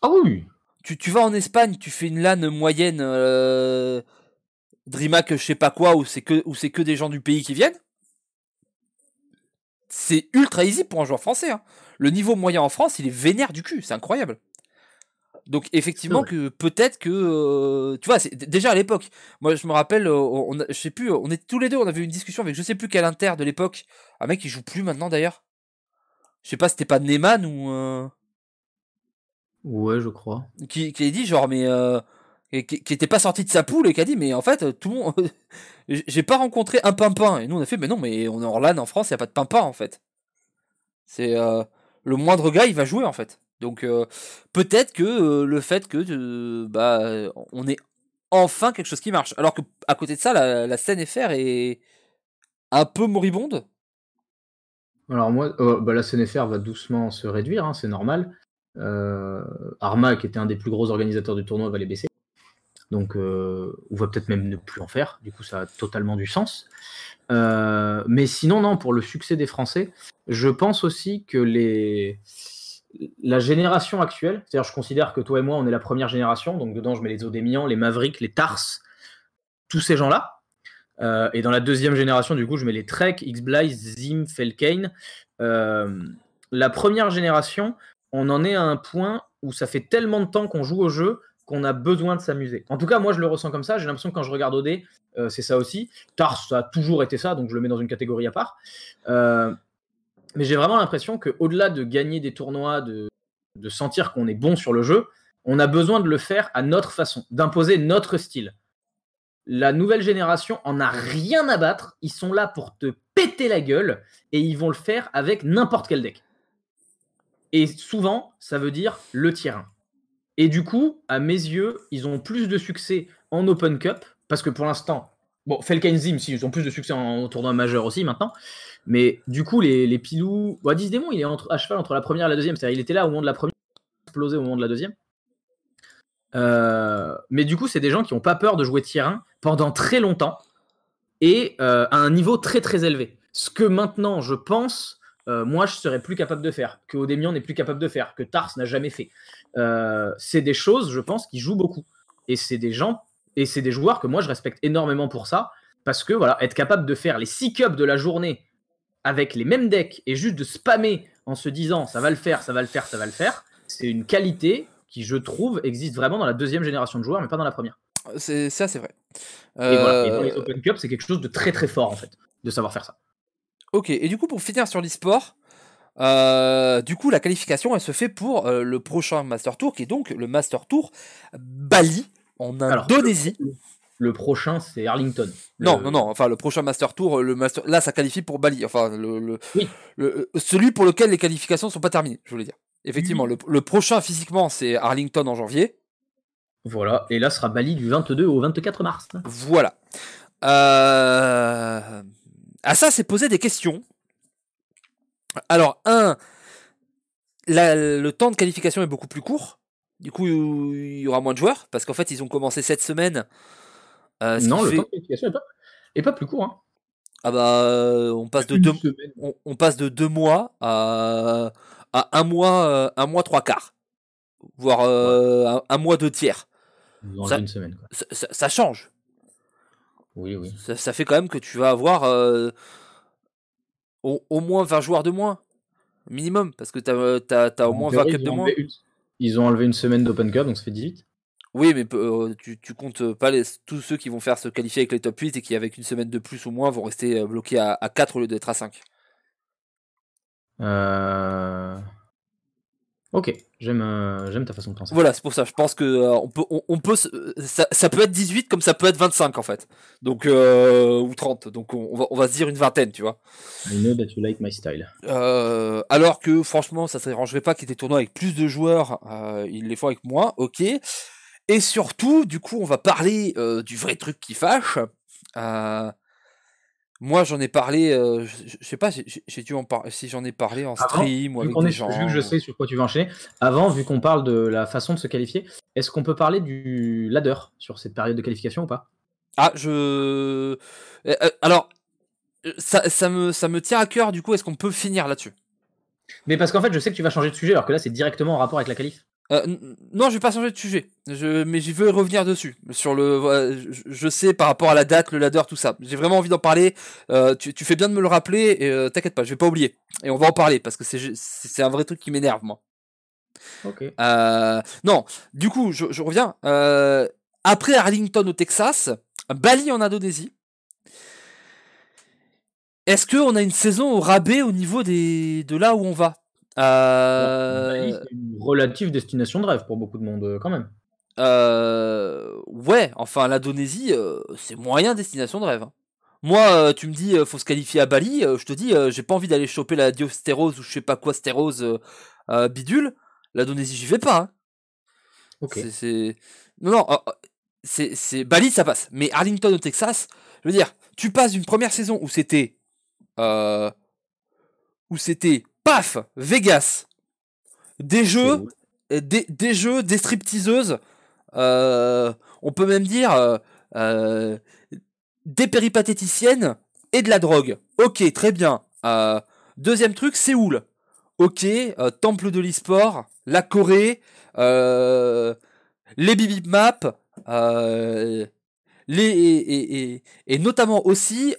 Ah oui. Tu, tu vas en Espagne, tu fais une LAN moyenne, euh, DreamHack, je sais pas quoi, où c'est que, où c'est que des gens du pays qui viennent. C'est ultra easy pour un joueur français. Hein. Le niveau moyen en France, il est vénère du cul, c'est incroyable. Donc effectivement que peut-être que euh, tu vois c'est déjà à l'époque moi je me rappelle euh, on, je sais plus on est tous les deux on avait eu une discussion avec je sais plus quel inter de l'époque. Un mec qui joue plus maintenant d'ailleurs. Je sais pas c'était pas Neyman ou euh, Ouais, je crois. qui, qui a dit genre mais euh, qui, qui était pas sorti de sa poule et qui a dit mais en fait tout le monde j'ai pas rencontré un pimpin. Et nous on a fait mais non mais on est en LAN en France il y a pas de pimpin en fait. C'est euh, le moindre gars il va jouer en fait donc peut-être que le fait que bah on ait enfin quelque chose qui marche alors que à côté de ça la, la scène FR est un peu moribonde Alors moi, euh, bah, la CNFR va doucement se réduire, hein, c'est normal. Arma, qui était un des plus gros organisateurs du tournoi, va les baisser. Donc, on va peut-être même ne plus en faire. Du coup, ça a totalement du sens. Mais sinon, non, pour le succès des Français, je pense aussi que les... la génération actuelle, c'est-à-dire je considère que toi et moi, on est la première génération, donc dedans, je mets les Odémians, les Mavericks, les Tars, tous ces gens-là. Euh, et dans la deuxième génération, du coup, je mets les Trek, X-Blaze, Zim, Felkane. Euh, la première génération, on en est à un point où ça fait tellement de temps qu'on joue au jeu qu'on a besoin de s'amuser. En tout cas, moi, je le ressens comme ça. J'ai l'impression que quand je regarde OD, euh, c'est ça aussi. Tars, ça a toujours été ça, donc je le mets dans une catégorie à part. Mais j'ai vraiment l'impression qu'au-delà de gagner des tournois, de, sentir qu'on est bon sur le jeu, on a besoin de le faire à notre façon, d'imposer notre style. La nouvelle génération en a rien à battre. Ils sont là pour te péter la gueule et ils vont le faire avec n'importe quel deck. Et souvent, ça veut dire le tier 1. Et du coup, à mes yeux, ils ont plus de succès en Open Cup parce que pour l'instant, bon, Felkane Zim, si, ils ont plus de succès en tournoi majeur aussi maintenant. Mais du coup, les, les pilous. Bon, 10 démons, il est à cheval entre la première et la deuxième. C'est-à-dire, il était là au moment de la première, explosé au moment de la deuxième. Euh, mais du coup, c'est des gens qui n'ont pas peur de jouer tier 1 pendant très longtemps et euh, à un niveau très très élevé. Ce que maintenant, je pense, euh, moi, je serais plus capable de faire, que Odemian n'est plus capable de faire, que Tars n'a jamais fait. C'est des choses, je pense, qui jouent beaucoup. Et c'est des gens, et c'est des joueurs que moi, je respecte énormément pour ça, parce que voilà, être capable de faire les 6 cups de la journée avec les mêmes decks et juste de spammer en se disant ça va le faire, ça va le faire, ça va le faire, c'est une qualité qui, je trouve, existe vraiment dans la deuxième génération de joueurs, mais pas dans la première. c'est ça c'est vrai Et, voilà. Et dans Euh, les Open Cup, c'est quelque chose de très très fort en fait, de savoir faire ça. Ok, et du coup, pour finir sur l'e-sport, euh, du coup, la qualification, elle se fait pour euh, le prochain Master Tour, qui est donc le Master Tour Bali, en Alors, Indonésie. Le prochain, c'est Arlington. Non, Le- non, non, enfin, le prochain Master Tour, le master... là, ça qualifie pour Bali. Enfin, le, le, Oui. le- celui pour lequel les qualifications sont pas terminées, je voulais dire. Effectivement, le, le prochain physiquement, c'est Arlington en janvier. Voilà, et là sera Bali du 22 au 24 mars. Voilà. Euh... À ça, c'est poser des questions. Alors, un, la- le temps de qualification est beaucoup plus court. Du coup, il y aura moins de joueurs parce qu'en fait, ils ont commencé cette semaine. Euh, ce non, le fait- temps de qualification est pas, est pas plus court. Hein. Ah bah, euh, on passe de deux, on, on passe de deux mois à, à un mois, euh, un mois trois quarts, voire euh, un, un mois deux tiers. Ça- une semaine. Quoi. Ça, ça- ça change. Oui, oui. Ça, fait quand même que tu vas avoir euh, au, au moins 20 joueurs de moins, minimum, parce que tu as, au moins théorie, 20 cuts ils de moins. une- Ils ont enlevé une semaine d'Open Cup, donc ça fait 18. Oui, mais euh, tu, tu comptes pas les, tous ceux qui vont faire se qualifier avec les top 8 et qui, avec une semaine de plus ou moins, vont rester euh, bloqués à, à 4 au lieu d'être à 5. Euh... Ok, j'aime euh, j'aime ta façon de penser. Voilà, c'est pour ça. Je pense que euh, on peut, on, on peut, euh, ça, ça peut être 18 comme ça peut être 25 en fait. Donc euh, ou 30. Donc on, on va, on va se dire une vingtaine, tu vois. I know that you like my style. Alors que franchement, ça ne dérangerait pas qu'il y ait des tournois avec plus de joueurs. ils les font avec moins, ok. Et surtout, du coup, on va parler du vrai truc qui fâche. Euh, moi, j'en ai parlé. euh, je, je sais pas, j'ai- dû en parler. Si j'en ai parlé en Avant, stream ou avec des est, gens. vu que je sais sur quoi tu vas enchaîner, avant, vu qu'on parle de la façon de se qualifier, est-ce qu'on peut parler du ladder sur cette période de qualification ou pas? Ah, je. euh, euh, alors, euh, ça, ça me, ça me tient à cœur. Du coup, est-ce qu'on peut finir là-dessus? Mais parce qu'en fait, je sais que tu vas changer de sujet, alors que là, c'est directement en rapport avec la qualif. Euh, non, je vais pas changer de sujet, je, mais j'y veux revenir dessus. Sur le, voilà, je, je sais par rapport à la date, le ladder, tout ça. J'ai vraiment envie d'en parler. Euh, tu, tu fais bien de me le rappeler. Et euh, t'inquiète pas, je vais pas oublier. Et on va en parler parce que c'est un vrai truc qui m'énerve moi. Ok. Euh, non, du coup, je, je reviens. Euh, après Arlington au Texas, Bali en Indonésie. Est-ce qu'on a une saison au rabais au niveau des de là où on va? Euh, c'est une relative destination de rêve pour beaucoup de monde, euh, quand même. euh, ouais, enfin l'Indonésie, euh, c'est moyen destination de rêve. hein. Moi, tu me dis, faut se qualifier à Bali, je te dis, j'ai pas envie d'aller choper la diostérose ou je sais pas quoi, stérose bidule. L'Indonésie, j'y vais pas. hein. Ok. C'est- non non, euh, euh, c'est Bali ça passe, mais Arlington au Texas, je veux dire, tu passes d'une première saison où c'était où c'était paf Vegas, des jeux, des, des jeux, des stripteaseuses, euh, on peut même dire euh, euh, des péripatéticiennes et de la drogue. Ok, très bien. Euh, deuxième truc, Séoul. Ok, temple de l'e-sport, la Corée, les bibip euh, les et, et- et- et notamment aussi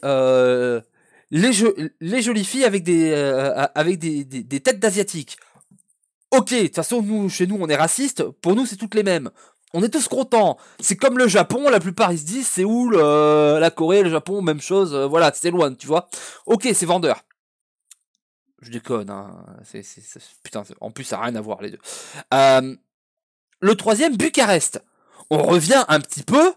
les, jo- les jolies filles avec des euh, avec des, des- têtes d'asiatiques. Ok, de toute façon nous chez nous on est raciste, pour nous c'est toutes les mêmes. On est tous contents. C'est comme le Japon, la plupart ils se disent c'est où le- la Corée, le Japon, même chose. euh, voilà, c'est loin, tu vois. Ok, c'est vendeur. Je déconne, hein. C'est, putain, en plus ça n'a rien à voir les deux. Euh, le troisième, Bucarest. On revient un petit peu.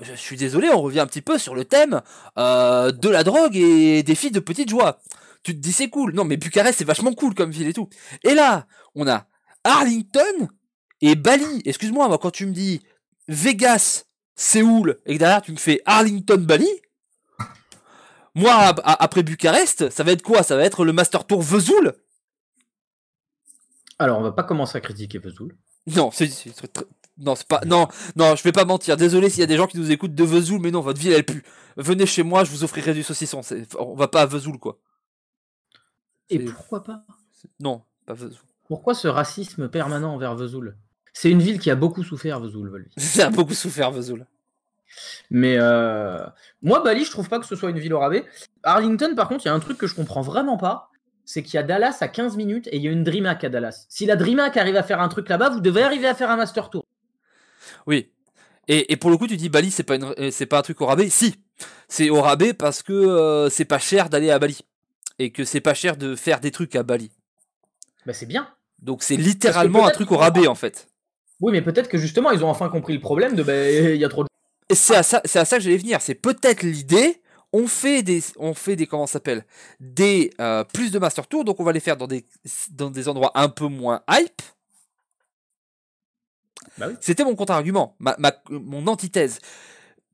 Je suis désolé, on revient un petit peu sur le thème euh, de la drogue et des filles de petite joie. Tu te dis c'est cool. Non, mais Bucarest c'est vachement cool comme ville et tout. Et là, on a Arlington et Bali. Excuse-moi, moi quand tu me dis Vegas, Séoul et que derrière tu me fais Arlington, Bali. Moi, après Bucarest, ça va être quoi? Ça va être le Master Tour Vesoul? Alors, on va pas commencer à critiquer Vesoul. Non, c'est très- non, c'est pas non, non, je vais pas mentir. Désolé s'il y a des gens qui nous écoutent de Vesoul, mais non, votre ville elle pue. Venez chez moi, je vous offrirai du saucisson. On va pas à Vesoul quoi. Et pourquoi pas? Non, pas Vesoul. Pourquoi ce racisme permanent envers Vesoul? C'est une ville qui a beaucoup souffert, Vesoul. Ça a beaucoup souffert Vesoul. Mais euh, moi, Bali, je trouve pas que ce soit une ville au rabais. Arlington, par contre, il y a un truc que je comprends vraiment pas. C'est qu'il y a Dallas à 15 minutes et il y a une DreamHack à Dallas. Si la DreamHack arrive à faire un truc là-bas, vous devez arriver à faire un Master Tour. Oui. Et, et pour le coup, tu dis Bali, c'est pas une, euh, c'est pas un truc au rabais. Si, c'est au rabais parce que euh, c'est pas cher d'aller à Bali et que c'est pas cher de faire des trucs à Bali. Bah, c'est bien. Donc c'est littéralement un truc au rabais en fait. Oui, mais peut-être que justement, ils ont enfin compris le problème de bah, il y a trop de. Et c'est à ça, c'est à ça que j'allais venir. C'est peut-être l'idée. On fait des, on fait des, comment ça s'appelle, des euh, plus de master tours. Donc on va les faire dans des, dans des endroits un peu moins hype. Bah oui. C'était mon contre-argument, ma, ma- mon antithèse.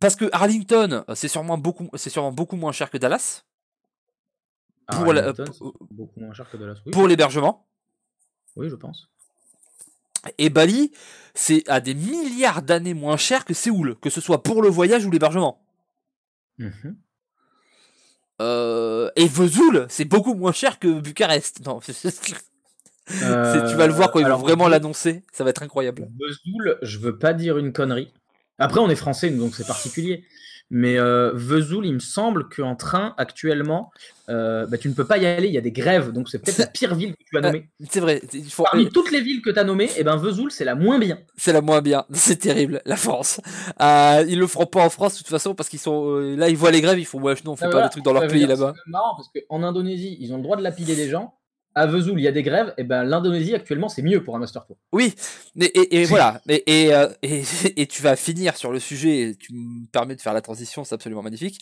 Parce que Arlington, euh, c'est sûrement beaucoup, c'est sûrement beaucoup moins cher que Dallas pour la- Arlington, pour- c'est beaucoup moins cher que Dallas. Oui, pour l'hébergement. oui je pense. Et Bali, c'est à des milliards d'années moins cher que Séoul, que ce soit pour le voyage ou l'hébergement. Mhm. Euh, et Vesoul, c'est beaucoup moins cher que Bucarest. Non, Euh, tu vas le voir quand ils alors, vont vraiment l'annoncer, ça va être incroyable. Vesoul, je veux pas dire une connerie. Après, on est français, donc c'est particulier. Mais euh, Vesoul, il me semble qu'en train, actuellement, euh, bah, tu ne peux pas y aller. Il y a des grèves, donc c'est peut-être la pire ville que tu as nommée. C'est vrai, il faut- Parmi toutes les villes que tu as nommées, eh ben, Vesoul, c'est la moins bien. c'est la moins bien. C'est terrible, la France. Euh, ils le feront pas en France de toute façon parce qu'ils sont euh, là, ils voient les grèves, ils font ouais, non, on fait Ah, pas voilà. des trucs dans leur pays là-bas. C'est marrant parce qu'en Indonésie, ils ont le droit de lapider des gens. À Vesoul, il y a des grèves. Et ben, l'Indonésie, actuellement, c'est mieux pour un Master Tour. Oui, et, et, et voilà. Et, et, euh, et, tu vas finir sur le sujet. et Tu me permets de faire la transition, c'est absolument magnifique.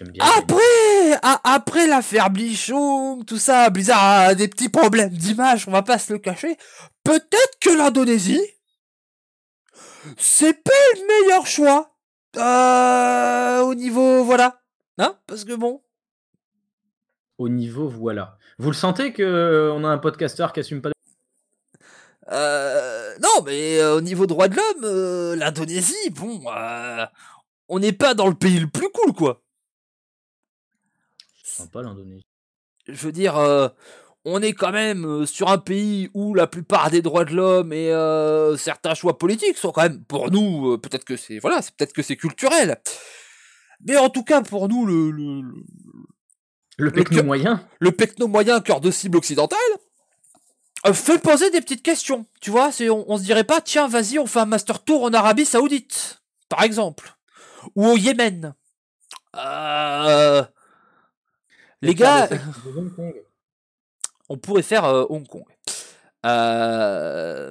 Bien. Après, après l'affaire Blichon, tout ça, Blizzard a des petits problèmes d'image, on va pas se le cacher. Peut-être que l'Indonésie, c'est pas le meilleur choix. Euh, au niveau, voilà. Hein? Parce que bon. Au niveau, voilà. Vous le sentez que on a un podcasteur qui assume pas Euh, non, mais euh, au niveau droit de l'homme, euh, l'Indonésie, bon, euh, on n'est pas dans le pays le plus cool, quoi. sympa l'Indonésie. je veux dire, euh, on est quand même euh, sur un pays où la plupart des droits de l'homme et euh, certains choix politiques sont quand même, pour nous, euh, peut-être que c'est voilà, c'est peut-être que c'est culturel, mais en tout cas pour nous le le, le- que- moyen. le pecno moyen cœur de cible occidental euh, fait poser des petites questions. Tu vois, c'est on, on se dirait pas tiens vas-y on fait un master tour en Arabie Saoudite par exemple ou au Yémen. Euh, les gars, on pourrait faire euh, Hong Kong. Euh,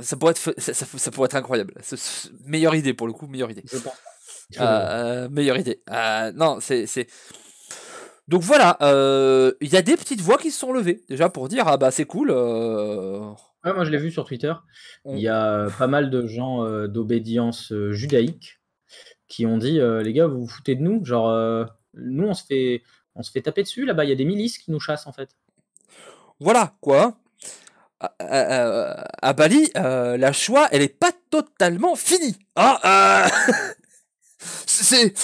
Ça pourrait être, ça, ça- ça pourrait être incroyable. Ce- meilleure idée pour le coup, meilleure idée. Je pense. Euh, euh, meilleure idée. Euh, non, c'est, c'est. Donc voilà, euh, il y a des petites voix qui se sont levées déjà pour dire ah bah c'est cool. euh, Ouais, moi, je l'ai vu sur Twitter. On- Il y a pas mal de gens d'obédience judaïque qui ont dit les gars, vous vous foutez de nous? Genre, nous, on se fait, on se fait taper dessus là-bas. Il y a des milices qui nous chassent en fait. Voilà quoi. À, à- à- Bali, euh, la Shoah, elle est pas totalement finie. Ah, euh, c'est.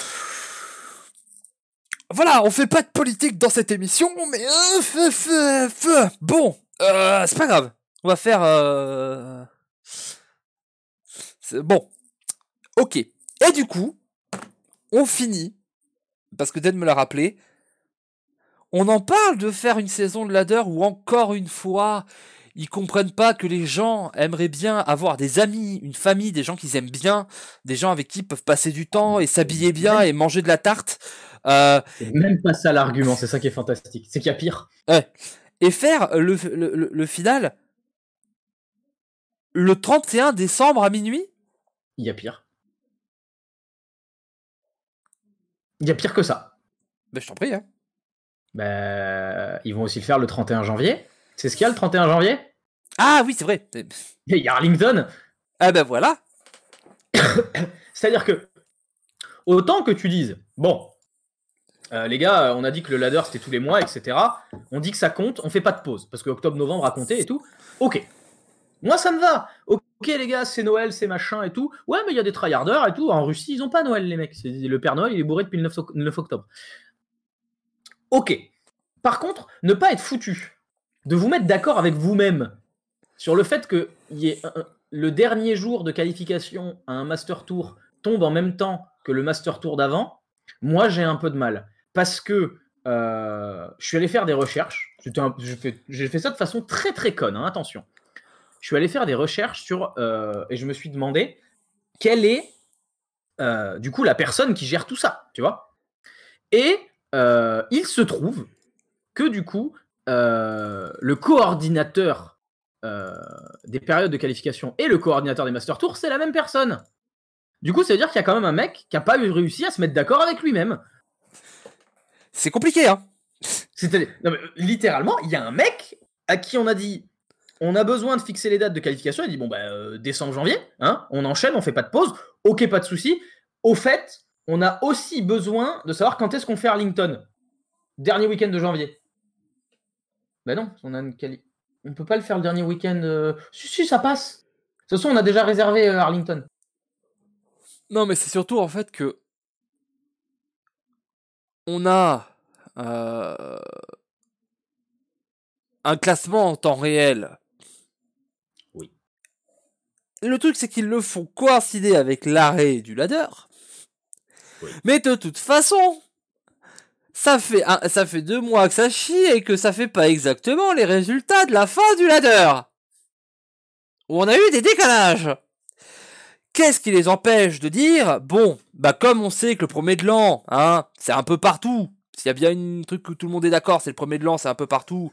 Voilà, on fait pas de politique dans cette émission, mais euh, bon, euh, c'est pas grave. On va faire. euh, Bon, ok. Et du coup, on finit parce que Dan me l'a rappelé. On en parle de faire une saison de ladder où encore une fois, ils comprennent pas que les gens aimeraient bien avoir des amis, une famille, des gens qu'ils aiment bien, des gens avec qui ils peuvent passer du temps et s'habiller bien et manger de la tarte. Euh, C'est même pas ça l'argument. C'est ça qui est fantastique. C'est qu'il y a pire. et faire le, le, le- le final le 31 décembre à minuit? Il y a pire. Il y a pire que ça. ben, Je t'en prie. Hein. Bah, ils vont aussi le faire le 31 janvier. C'est ce qu'il y a le 31 janvier? Ah oui, c'est vrai. Il y a Arlington? Ah ben voilà. C'est-à-dire que, autant que tu dises, bon, euh, les gars, euh, on a dit que le ladder c'était tous les mois, etc. On dit que ça compte, on fait pas de pause, parce que octobre-novembre a compté et tout. Ok. Moi, ça me va. Ok, les gars, c'est Noël, c'est machin et tout. Ouais, mais il y a des tryharders et tout. En Russie, ils ont pas Noël, les mecs. Le Père Noël, il est bourré depuis le 9, oc- 9 octobre. Ok. Par contre, ne pas être foutu de vous mettre d'accord avec vous-même sur le fait que le dernier jour de qualification à un Master Tour tombe en même temps que le Master Tour d'avant, moi j'ai un peu de mal. Parce que euh, je suis allé faire des recherches. J'ai fait, ça de façon très très conne, hein, attention. Je suis allé faire des recherches sur. euh, et je me suis demandé quelle est euh, du coup la personne qui gère tout ça, tu vois. Et il se trouve que du coup, le coordinateur euh, des périodes de qualification et le coordinateur des Master Tours, c'est la même personne. Du coup, ça veut dire qu'il y a quand même un mec qui n'a pas réussi à se mettre d'accord avec lui-même. C'est compliqué, hein. C'est-à-dire, euh, littéralement, il y a un mec à qui on a dit on a besoin de fixer les dates de qualification. Il dit bon, bah, euh, décembre, janvier, hein, on enchaîne, on fait pas de pause. Ok, pas de souci. Au fait, on a aussi besoin de savoir quand est-ce qu'on fait Arlington. Dernier week-end de janvier. Ben non, on a une quali... On peut pas le faire le dernier week-end. euh, Si, si, ça passe. De toute façon, on a déjà réservé euh, Arlington. Non, mais c'est surtout en fait que on a euh, un classement en temps réel. Oui. Le truc, c'est qu'ils le font coïncider avec l'arrêt du ladder. Oui. Mais de toute façon, ça fait, deux mois que ça chie et que ça fait pas exactement les résultats de la fin du ladder. Où on a eu des décalages. Qu'est-ce qui les empêche de dire, bon, bah comme on sait que le premier de l'an, hein, c'est un peu partout, s'il y a bien une truc où tout le monde est d'accord, c'est le premier de l'an, c'est un peu partout,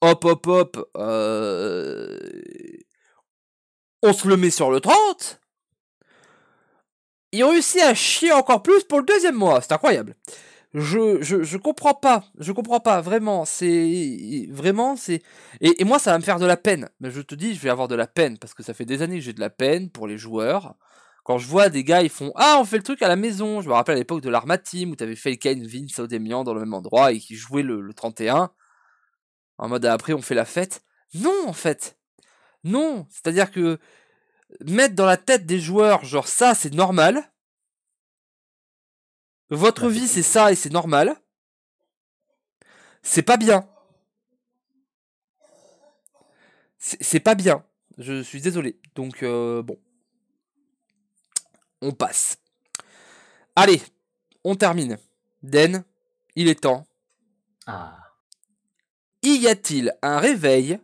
hop hop hop, euh, on se le met sur le 30, ils réussissent à chier encore plus pour le deuxième mois, c'est incroyable. Je, je, je comprends pas, je comprends pas, vraiment, c'est, vraiment, c'est, et, et moi, ça va me faire de la peine. Mais je te dis, je vais avoir de la peine parce que ça fait des années que j'ai de la peine pour les joueurs. Quand je vois des gars, ils font Ah, on fait le truc à la maison. Je me rappelle à l'époque de l'Arma où t'avais Felken, Vince, Odemian dans le même endroit et qui jouaient le, le 31. En mode après, on fait la fête. Non, en fait. Non. C'est-à-dire que mettre dans la tête des joueurs, genre ça, c'est normal. Votre Ouais, vie, c'est ça et c'est normal. C'est pas bien. C'est c'est pas bien. Je suis désolé. Donc, euh, bon. On passe. Allez, on termine. Den, il est temps. Ah. Y a-t-il un réveil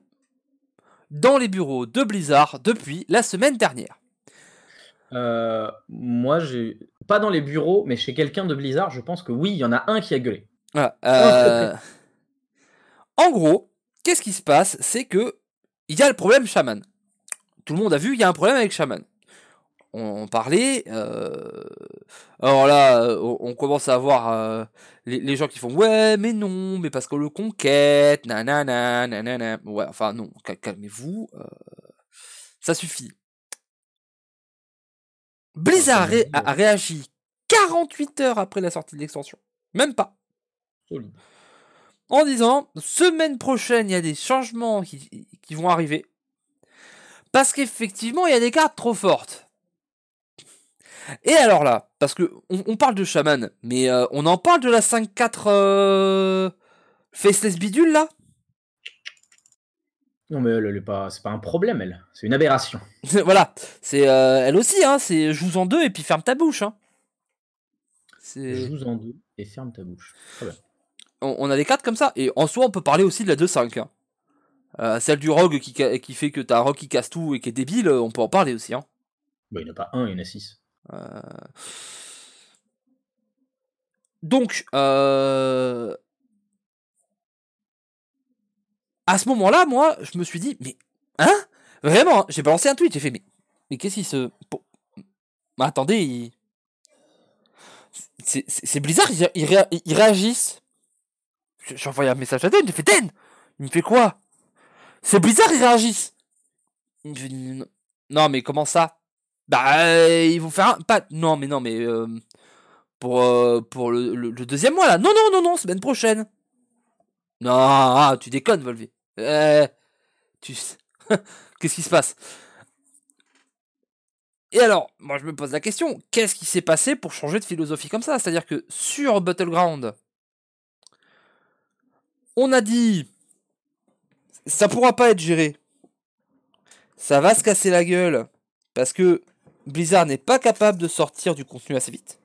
dans les bureaux de Blizzard depuis la semaine dernière? Euh, moi, j'ai pas dans les bureaux, mais chez quelqu'un de Blizzard, je pense que oui, il y en a un qui a gueulé. Voilà, Ah, euh, En gros, qu'est-ce qui se passe? C'est que il y a le problème chaman. tout le monde a vu qu'il y a un problème avec Shaman. On, parlait. Euh, alors là, on, commence à voir euh, les, gens qui font ouais, mais non, mais parce qu'on le conquête, nanana, nanana. Ouais, enfin non, calmez-vous, ça suffit. Blizzard a, réagi 48 heures après la sortie de l'extension, même pas. En disant semaine prochaine, il y a des changements qui, qui vont arriver. Parce qu'effectivement, il y a des cartes trop fortes. Et alors là, parce que on, parle de Shaman, mais euh, on en parle de la 5-4 euh, Faceless Bidule là? Non mais elle, pas, c'est pas un problème elle, c'est une aberration. voilà, c'est euh, elle aussi hein, c'est joue en deux et puis ferme ta bouche hein. Joue en deux et ferme ta bouche. On, a des cartes comme ça et en soi on peut parler aussi de la 2-5. Hein. celle du rogue qui, qui fait que t'as un rogue qui casse tout et qui est débile, on peut en parler aussi hein. Bah, il n'y en a pas un, il y en a six. Euh, donc, euh, à ce moment-là, moi, je me suis dit, mais, hein? Vraiment, j'ai balancé un tweet, j'ai fait, mais, mais qu'est-ce qu'il se... Mais attendez, c'est Blizzard, ils, réagissent. J'ai envoyé un message à Den, il fait Den Il me fait quoi? C'est Blizzard, ils réagissent. Non, mais comment ça? Bah, ils vont faire un. Pas... Non, mais non, mais. Euh, pour, euh, pour le, le, deuxième mois là. Non, non, non, non, semaine prochaine. Non, ah, tu déconnes, Volvé. Tu... Qu'est-ce qui se passe? Et alors, moi je me pose la question, qu'est-ce qui s'est passé pour changer de philosophie comme ça? C'est-à-dire que sur Battleground, on a dit ça pourra pas être géré. Ça va se casser la gueule. Parce que Blizzard n'est pas capable de sortir du contenu assez vite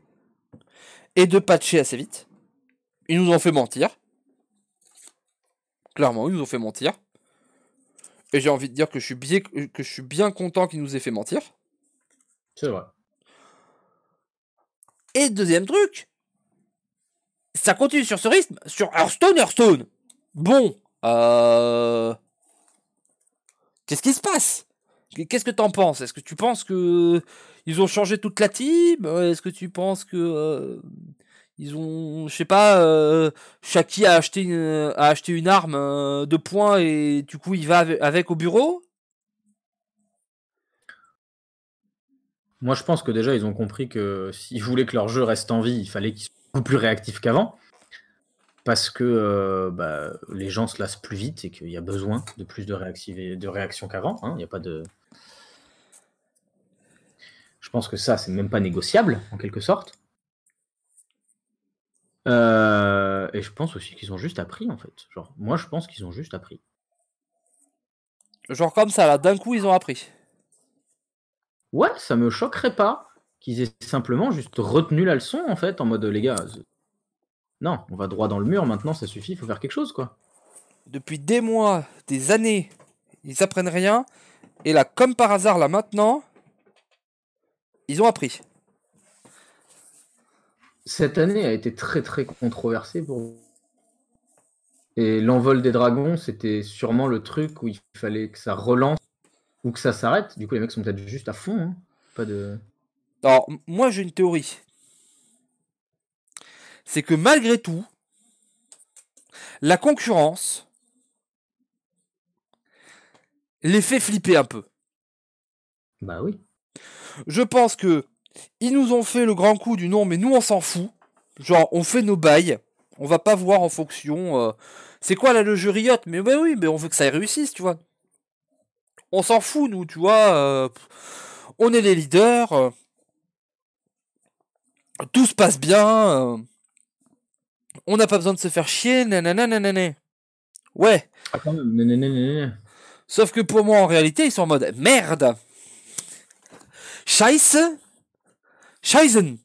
et de patcher assez vite. Ils nous ont fait mentir. Clairement, ils nous ont fait mentir. Et j'ai envie de dire que je suis bien, que je suis bien content qu'ils nous aient fait mentir. C'est vrai. Et deuxième truc, ça continue sur ce rythme, sur Hearthstone, Hearthstone. Bon, euh... Qu'est-ce qui se passe? Qu'est-ce que t'en penses? Est-ce que tu penses que ils ont changé toute la team? Est-ce que tu penses que euh, ils ont, je sais pas, euh, a acheté une, a acheté une arme euh, de poing et du coup il va avec, au bureau? Moi, je pense que déjà ils ont compris que s'ils voulaient que leur jeu reste en vie, il fallait qu'ils soient beaucoup plus réactifs qu'avant parce que bah, les gens se lassent plus vite et qu'il y a besoin de plus de, de réactions qu'avant. Hein. Il a pas de, je pense que ça, c'est même pas négociable, en quelque sorte. Euh, et je pense aussi qu'ils ont juste appris, en fait. Genre, moi, je pense qu'ils ont juste appris. Genre comme ça, là, d'un coup, ils ont appris. Ouais, ça me choquerait pas qu'ils aient simplement juste retenu la leçon, en fait, en mode, les gars, non, on va droit dans le mur, maintenant, ça suffit, il faut faire quelque chose, quoi. Depuis des mois, des années, ils apprennent rien. Et là, comme par hasard, là, maintenant, ils ont appris. Cette année a été très très controversée pour et l'envol des dragons, c'était sûrement le truc où il fallait que ça relance ou que ça s'arrête. Du coup, les mecs sont peut-être juste à fond. Hein. Pas de. Alors, moi, j'ai une théorie. C'est que malgré tout, la concurrence les fait flipper un peu. Bah oui. Je pense que ils nous ont fait le grand coup du nom, mais nous on s'en fout. Genre, on fait nos bails, on va pas voir en fonction. Euh, c'est quoi là le jeu Riot? Mais oui, mais on veut que ça réussisse, tu vois. On s'en fout, nous, tu vois. Euh, on est les leaders. Euh, tout se passe bien. on n'a pas besoin de se faire chier. Nanana, Ouais. Sauf que pour moi, en réalité, ils sont en mode merde. Scheiße, Scheißen.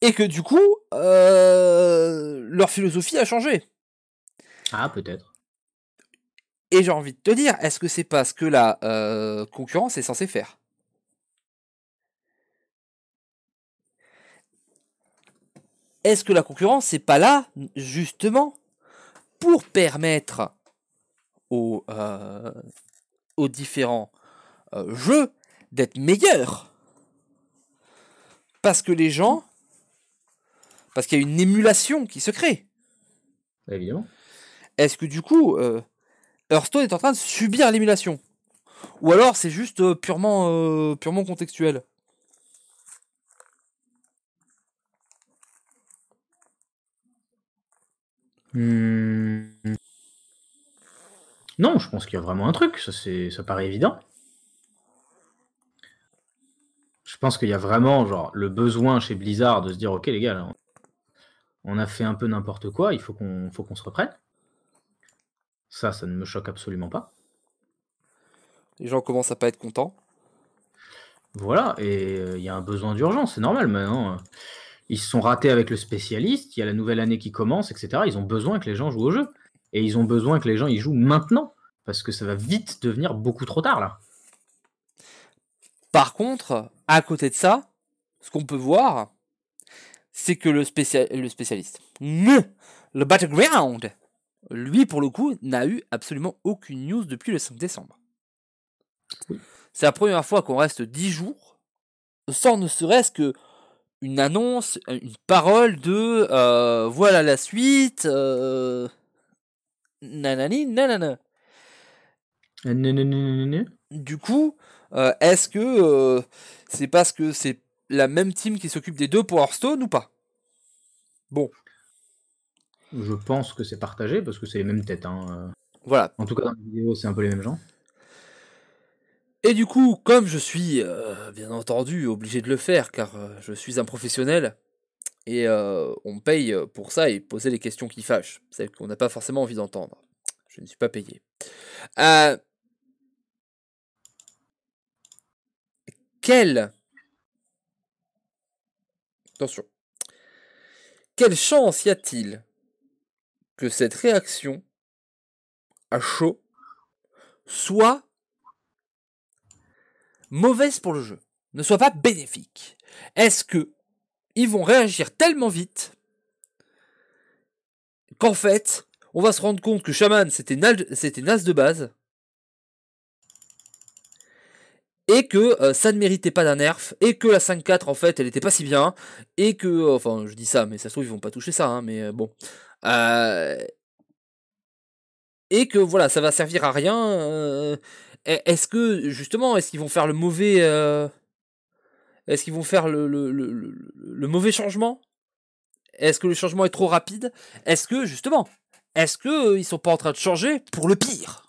Et que du coup, euh, leur philosophie a changé. Ah, peut-être. Et j'ai envie de te dire, est-ce que c'est pas ce que la euh, concurrence est censée faire? Est-ce que la concurrence, c'est pas là, justement, pour permettre aux, euh, aux différents euh, jeu d'être meilleur. Parce que les gens. Parce qu'il y a une émulation qui se crée. Évidemment. Est-ce que du coup, euh, Hearthstone est en train de subir l'émulation? Ou alors c'est juste euh, purement, euh, purement contextuel? Hmm. Non, je pense qu'il y a vraiment un truc, ça, c'est, ça paraît évident. Je pense qu'il y a vraiment genre, le besoin chez Blizzard de se dire Ok, les gars, là, on a fait un peu n'importe quoi, il faut qu'on, faut qu'on se reprenne. Ça, ça ne me choque absolument pas. Les gens commencent à pas être contents. Voilà, et euh, il y a un besoin d'urgence, c'est normal maintenant. Ils se sont ratés avec le spécialiste, il y a la nouvelle année qui commence, etc. Ils ont besoin que les gens jouent au jeu. Et ils ont besoin que les gens y jouent maintenant, parce que ça va vite devenir beaucoup trop tard là. Par contre, à côté de ça, ce qu'on peut voir, c'est que le, spécia- le spécialiste, le Battleground, lui, pour le coup, n'a eu absolument aucune news depuis le 5 décembre. Oui. C'est la première fois qu'on reste 10 jours sans ne serait-ce que une annonce, une parole de euh, voilà la suite, euh, nanani, nanana. Euh, né. Du coup, euh, est-ce que euh, c'est parce que c'est la même team qui s'occupe des deux pour Hearthstone ou pas? Bon, Je pense que c'est partagé, parce que c'est les mêmes têtes. hein, euh. voilà. En tout cas, dans les vidéos, c'est un peu les mêmes gens. Et du coup, comme je suis euh, bien entendu obligé de le faire, car je suis un professionnel, et on me paye pour ça et poser les questions qui fâchent, celles qu'on n'a pas forcément envie d'entendre. Je ne suis pas payé. Euh, quelle... Attention. Quelle chance y a-t-il que cette réaction à chaud soit mauvaise pour le jeu, ne soit pas bénéfique? Est-ce que ils vont réagir tellement vite qu'en fait, on va se rendre compte que Shaman c'était naze de base et que euh, ça ne méritait pas d'un nerf et que la 5-4 en fait elle était pas si bien et que euh, enfin je dis ça mais ça se trouve ils vont pas toucher ça hein, mais euh, bon. Et que voilà ça va servir à rien e- est-ce que justement est-ce qu'ils vont faire le mauvais est-ce qu'ils vont faire le, le, mauvais changement? Est-ce que le changement est trop rapide? Est-ce que justement est-ce que euh, ils sont pas en train de changer pour le pire?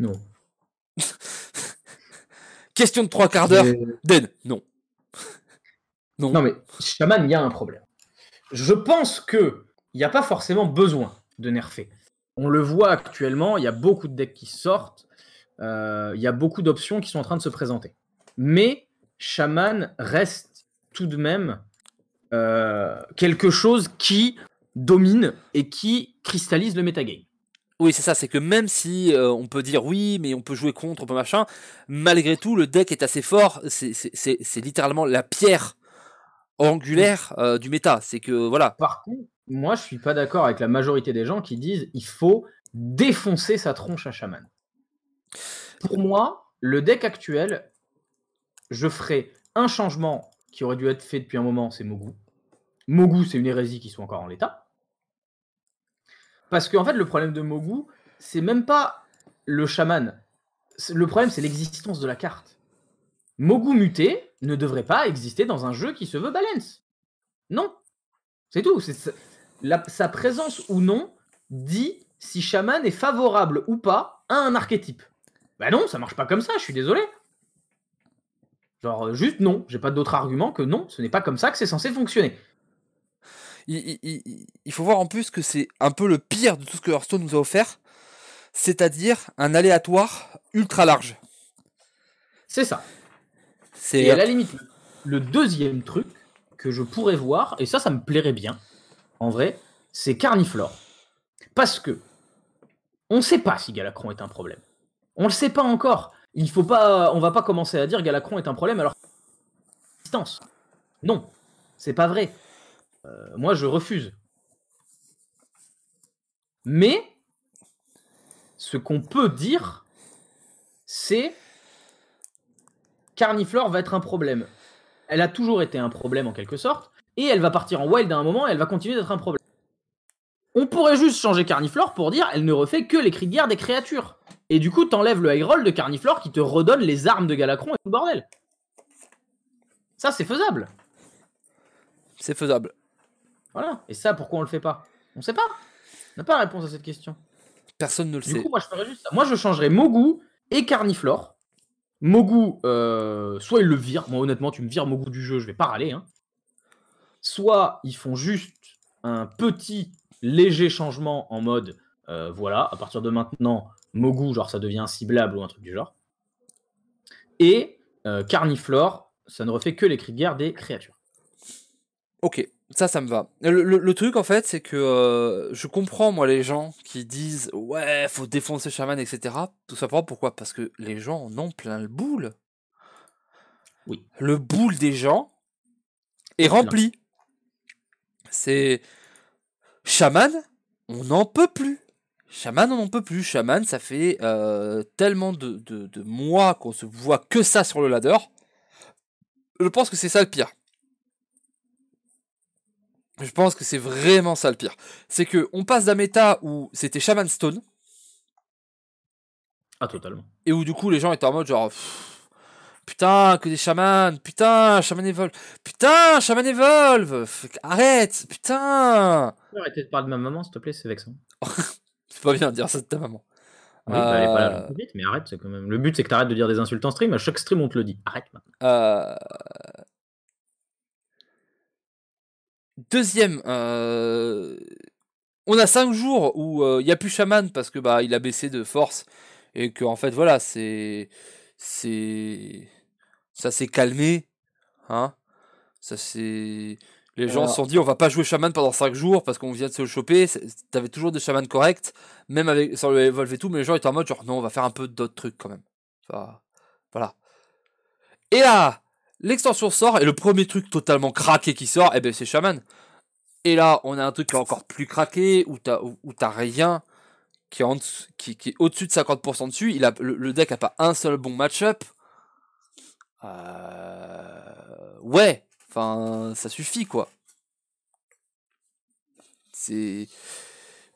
Non. question de trois quarts d'heure Den non non, Non, mais Shaman, il y a un problème. Je pense que il n'y a pas forcément besoin de nerfer. On le voit actuellement, il y a beaucoup de decks qui sortent, euh, il y a beaucoup d'options qui sont en train de se présenter. Mais Shaman reste tout de même euh, quelque chose qui domine et qui cristallise le metagame. Oui, c'est ça, c'est que même si euh, on peut dire oui, mais on peut jouer contre, on peut machin, malgré tout, le deck est assez fort. C'est- littéralement la pierre angulaire euh, du méta. Que, voilà. Par contre, moi, je suis pas d'accord avec la majorité des gens qui disent il faut défoncer sa tronche à chaman. Pour moi, le deck actuel, je ferai un changement qui aurait dû être fait depuis un moment, c'est Mogu. Mogu, c'est une hérésie qui soit encore en l'état. Parce qu'en fait, le problème de Mogu, c'est même pas le chaman. Le problème, c'est l'existence de la carte. Mogu muté ne devrait pas exister dans un jeu qui se veut balance. Non. C'est tout. Sa présence ou non dit si chaman est favorable ou pas à un archétype. Bah non, ça marche pas comme ça, je suis désolé. Genre, euh, juste non. J'ai pas d'autre argument que non, ce n'est pas comme ça que c'est censé fonctionner. Il, il- il- il faut voir en plus que c'est un peu le pire de tout ce que Hearthstone nous a offert, c'est-à-dire un aléatoire ultra large. C'est ça. C'est Et à la limite, le deuxième truc que je pourrais voir, et ça, ça me plairait bien, en vrai, c'est Carniflore. Parce que on ne sait pas si Galacron est un problème. On le sait pas encore. Il faut pas, on va pas commencer à dire Galacron est un problème alors distance. Non, c'est pas vrai. Euh, moi, je refuse. Mais ce qu'on peut dire, c'est Carniflore va être un problème. Elle a toujours été un problème en quelque sorte, et elle va partir en wild à un moment et elle va continuer d'être un problème. On pourrait juste changer Carniflore pour dire elle ne refait que les cris de guerre des créatures. Et du coup, t'enlèves le high roll de Carniflore qui te redonne les armes de Galacron et tout le bordel. Ça, c'est faisable. C'est faisable. Voilà. Et ça, pourquoi on le fait pas? On sait pas. On n'a pas la réponse à cette question. Personne ne le Du sait. coup, moi, je ferais juste ça. Moi, je changerais Mogu et Carniflore. Mogu, euh, soit ils le virent. Moi, honnêtement, tu me vires Mogu du jeu, je vais pas râler. hein. Soit ils font juste un petit, léger changement en mode, euh, voilà, à partir de maintenant, Mogu, genre, ça devient ciblable ou un truc du genre. Et euh, Carniflore, ça ne refait que les cris de guerre des créatures. Ok, ça, ça me va. Le, le- le truc, en fait, c'est que euh, je comprends, moi, les gens qui disent Ouais, faut défoncer Shaman, etc. Tout simplement, pourquoi? Parce que les gens en ont plein le boule. Oui. Le boule des gens est rempli. C'est. Shaman, on n'en peut plus. Shaman, on n'en peut plus. Shaman, ça fait euh, tellement de, de, de mois qu'on se voit que ça sur le ladder. Je pense que c'est ça le pire. Je pense que c'est vraiment ça le pire. C'est que on passe d'un méta où c'était Shaman Stone Ah, totalement. et où du coup les gens étaient en mode genre putain que des chamans, putain Shaman Evolve, putain Shaman Evolve, arrête, putain. Arrêtez de parler de ma maman, s'il te plaît, c'est vexant. C'est pas bien de dire ça de ta maman. Oui, bah, elle est pas là Euh, mais arrête, c'est quand même. Le but, c'est que t'arrêtes de dire des insultes en stream. À chaque stream, on te le dit. Arrête maintenant. Euh, Deuxième, euh, on a 5 jours où il n'y a plus Shaman parce que bah il a baissé de force et que en fait voilà c'est c'est ça s'est calmé, hein. Ça c'est les gens se sont dit on va pas jouer Shaman pendant 5 jours parce qu'on vient de se le choper. T'avais toujours des Shaman corrects, même avec sans le Evolve et tout, mais les gens étaient en mode genre non on va faire un peu d'autres trucs quand même. Enfin, voilà. Et là, l'extension sort et le premier truc totalement craqué qui sort, eh ben c'est Shaman. Et là, on a un truc qui est encore plus craqué où t'as où, rien qui est, au-dessus de 50% dessus. Il a le, deck a pas un seul bon match-up. Euh, ouais, enfin ça suffit quoi. C'est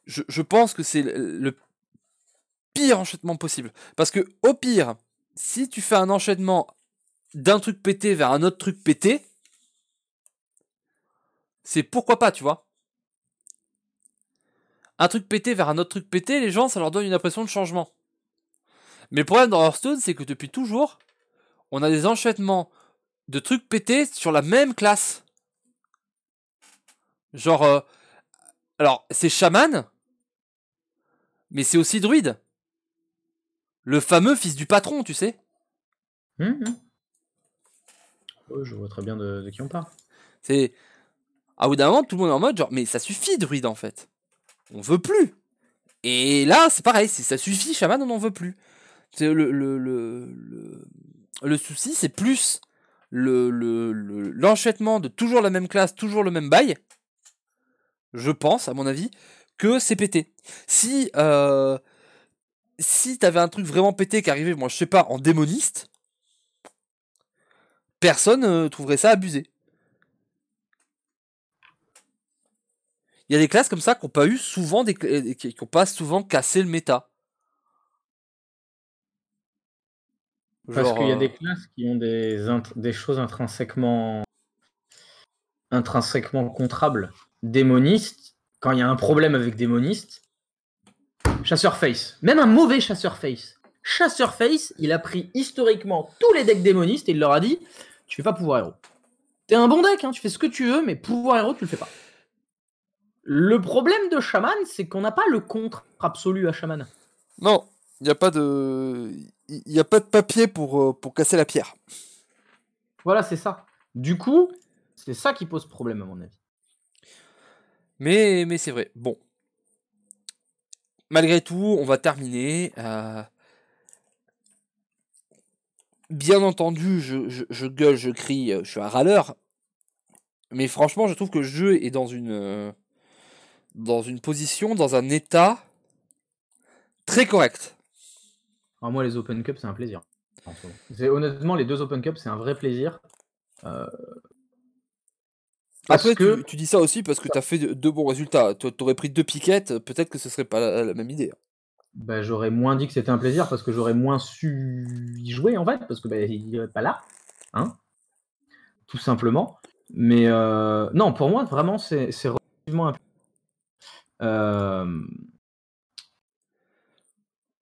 je, je pense que c'est le, le pire enchaînement possible parce que au pire, si tu fais un enchaînement d'un truc pété vers un autre truc pété, c'est pourquoi pas, tu vois. Un truc pété vers un autre truc pété, les gens, ça leur donne une impression de changement. Mais le problème dans Hearthstone, c'est que depuis toujours, on a des enchaînements de trucs pétés sur la même classe. Genre, euh, alors, c'est chaman, mais c'est aussi druide. Le fameux fils du patron, tu sais. Hum, je vois très bien de, qui on parle. C'est. À bout d'un moment, tout le monde est en mode genre, mais ça suffit, druide en fait. On veut plus. Et là, c'est pareil, si ça suffit, chaman, on n'en veut plus. Le, souci, c'est plus le, le, le- l'enchaînement de toujours la même classe, toujours le même bail. Je pense, à mon avis, que c'est pété. Si, euh, si t'avais un truc vraiment pété qui arrivait, moi je sais pas, en démoniste, personne euh, trouverait ça abusé. Il y a des classes comme ça qui n'ont pas eu souvent des cl- qui pas souvent cassé le méta. Parce qu'il y a euh, des classes qui ont des choses intrinsèquement intrinsèquement contrables. Démoniste, quand il y a un problème avec démoniste, chasseur face. Même un mauvais chasseur face. Chasseur face, il a pris historiquement tous les decks démonistes et il leur a dit Tu fais pas pouvoir héros. T'es un bon deck, hein, tu fais ce que tu veux, mais pouvoir héros, tu le fais pas. Le problème de Shaman, c'est qu'on n'a pas le contre absolu à Shaman. Non, il n'y a pas de il y a pas de papier pour, euh, pour casser la pierre. Voilà, c'est ça. Du coup, c'est ça qui pose problème, à mon avis. Mais, mais c'est vrai. Bon. Malgré tout, on va terminer. euh, Bien entendu, je, je, je gueule, je crie, euh, je suis un râleur. Mais franchement, je trouve que le jeu est dans une, euh, dans une position, dans un état très correct. Alors moi, les Open Cup, c'est un plaisir. Honnêtement, les deux Open Cup, c'est un vrai plaisir. Euh... Après, que... tu, dis ça aussi parce que tu as fait deux bons résultats. Tu aurais pris deux piquettes, peut-être que ce serait pas la, même idée. Bah, j'aurais moins dit que c'était un plaisir parce que j'aurais moins su y jouer en fait, parce que bah, il n'est pas là. Hein Tout simplement. Mais euh... non, pour moi, vraiment, c'est relativement un euh...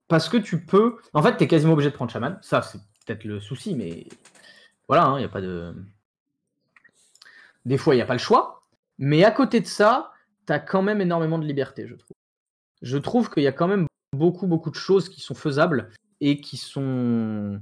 Parce que tu peux. En fait, tu es quasiment obligé de prendre chaman. Ça, c'est peut-être le souci, mais voilà, il hein, n'y a pas de. Des fois, il n'y a pas le choix. Mais à côté de ça, tu as quand même énormément de liberté, je trouve. Je trouve qu'il y a quand même beaucoup, beaucoup de choses qui sont faisables et qui sont,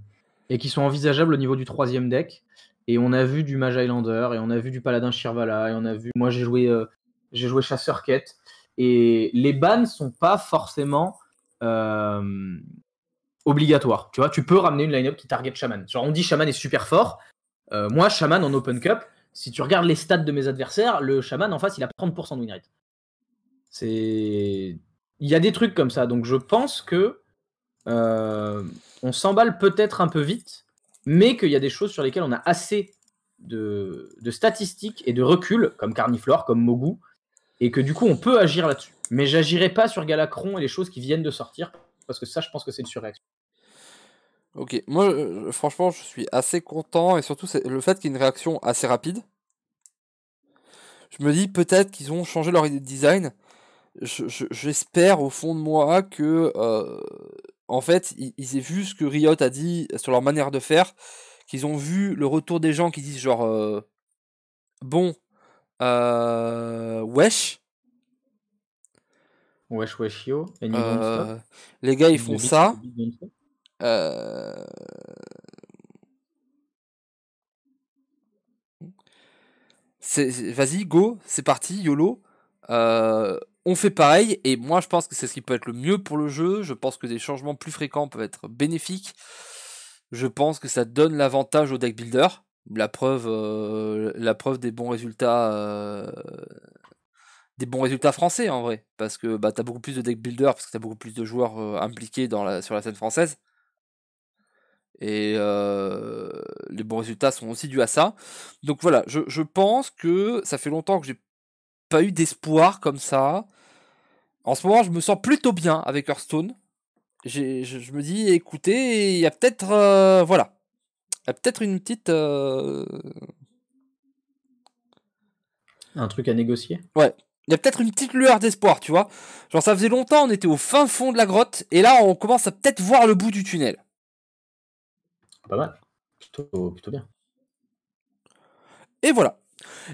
et qui sont envisageables au niveau du troisième deck. Et on a vu du Mage Highlander, et on a vu du Paladin Shirvala, et on a vu. Moi, j'ai joué, euh, joué Chasseur Quête. Et les bans sont pas forcément euh, obligatoires. Tu vois, tu peux ramener une line-up qui target Shaman. Genre, on dit Shaman est super fort. Euh, moi, Shaman en Open Cup, si tu regardes les stats de mes adversaires, le Shaman en face, il a 30% de win rate. C'est. Il y a des trucs comme ça. Donc, je pense que euh, on s'emballe peut-être un peu vite, mais qu'il y a des choses sur lesquelles on a assez de, statistiques et de recul, comme Carniflore, comme Mogu, et que du coup on peut agir là-dessus. Mais j'agirai pas sur Galacron et les choses qui viennent de sortir, parce que ça je pense que c'est une surréaction. Ok, moi franchement je suis assez content, et surtout le fait qu'il y ait une réaction assez rapide. Je me dis peut-être qu'ils ont changé leur idée J'espère au fond de moi que euh, en fait ils, aient vu ce que Riot a dit sur leur manière de faire, qu'ils ont vu le retour des gens qui disent genre euh, bon euh, wesh. Wesh wesh yo. Les gars, ils font ça. Vas-y, go, c'est parti, YOLO. Euh, on fait pareil, et moi je pense que c'est ce qui peut être le mieux pour le jeu. Je pense que des changements plus fréquents peuvent être bénéfiques. Je pense que ça donne l'avantage au deck builder la preuve, euh, la preuve des bons résultats, euh, des bons résultats français en vrai, parce que bah t'as beaucoup plus de deck builder, parce que t'as beaucoup plus de joueurs euh, impliqués dans la, sur la scène française. Et les bons résultats sont aussi dus à ça. Donc voilà, je, je pense que ça fait longtemps que j'ai pas eu d'espoir comme ça. En ce moment, je me sens plutôt bien avec Hearthstone. Je, je, me dis, écoutez, il y a peut-être, voilà, peut-être une petite. Euh, Un truc à négocier? Ouais. Il y a peut-être une petite lueur d'espoir, tu vois. Genre, ça faisait longtemps, on était au fin fond de la grotte, et là, on commence à peut-être voir le bout du tunnel. Pas mal. Plutôt, bien. Et voilà.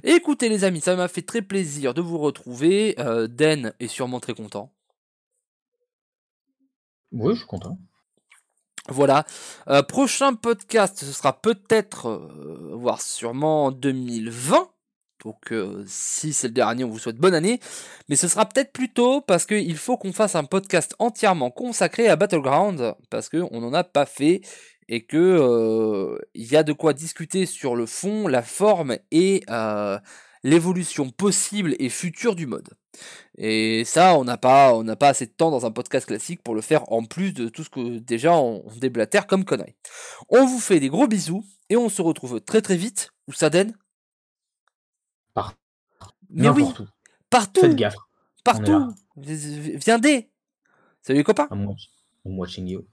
Écoutez, les amis, ça m'a fait très plaisir de vous retrouver. Euh, Den est sûrement très content. Oui, je suis content. Voilà. Euh, prochain podcast, ce sera peut-être, euh, voire sûrement en 2020. Donc euh, si c'est le dernier, on vous souhaite bonne année. Mais ce sera peut-être plus tôt parce qu'il faut qu'on fasse un podcast entièrement consacré à Battleground. Parce qu'on n'en a pas fait. Et que il y a de quoi discuter sur le fond, la forme et l'évolution possible et future du mode. Et ça, on n'a pas, on n'a pas assez de temps dans un podcast classique pour le faire en plus de tout ce que déjà on, déblatère comme conneries. On vous fait des gros bisous et on se retrouve très très vite. Où ça donne Partout. Mais oui, partout. Faites gaffe. Partout. Viens Salut les copains. I'm watching you.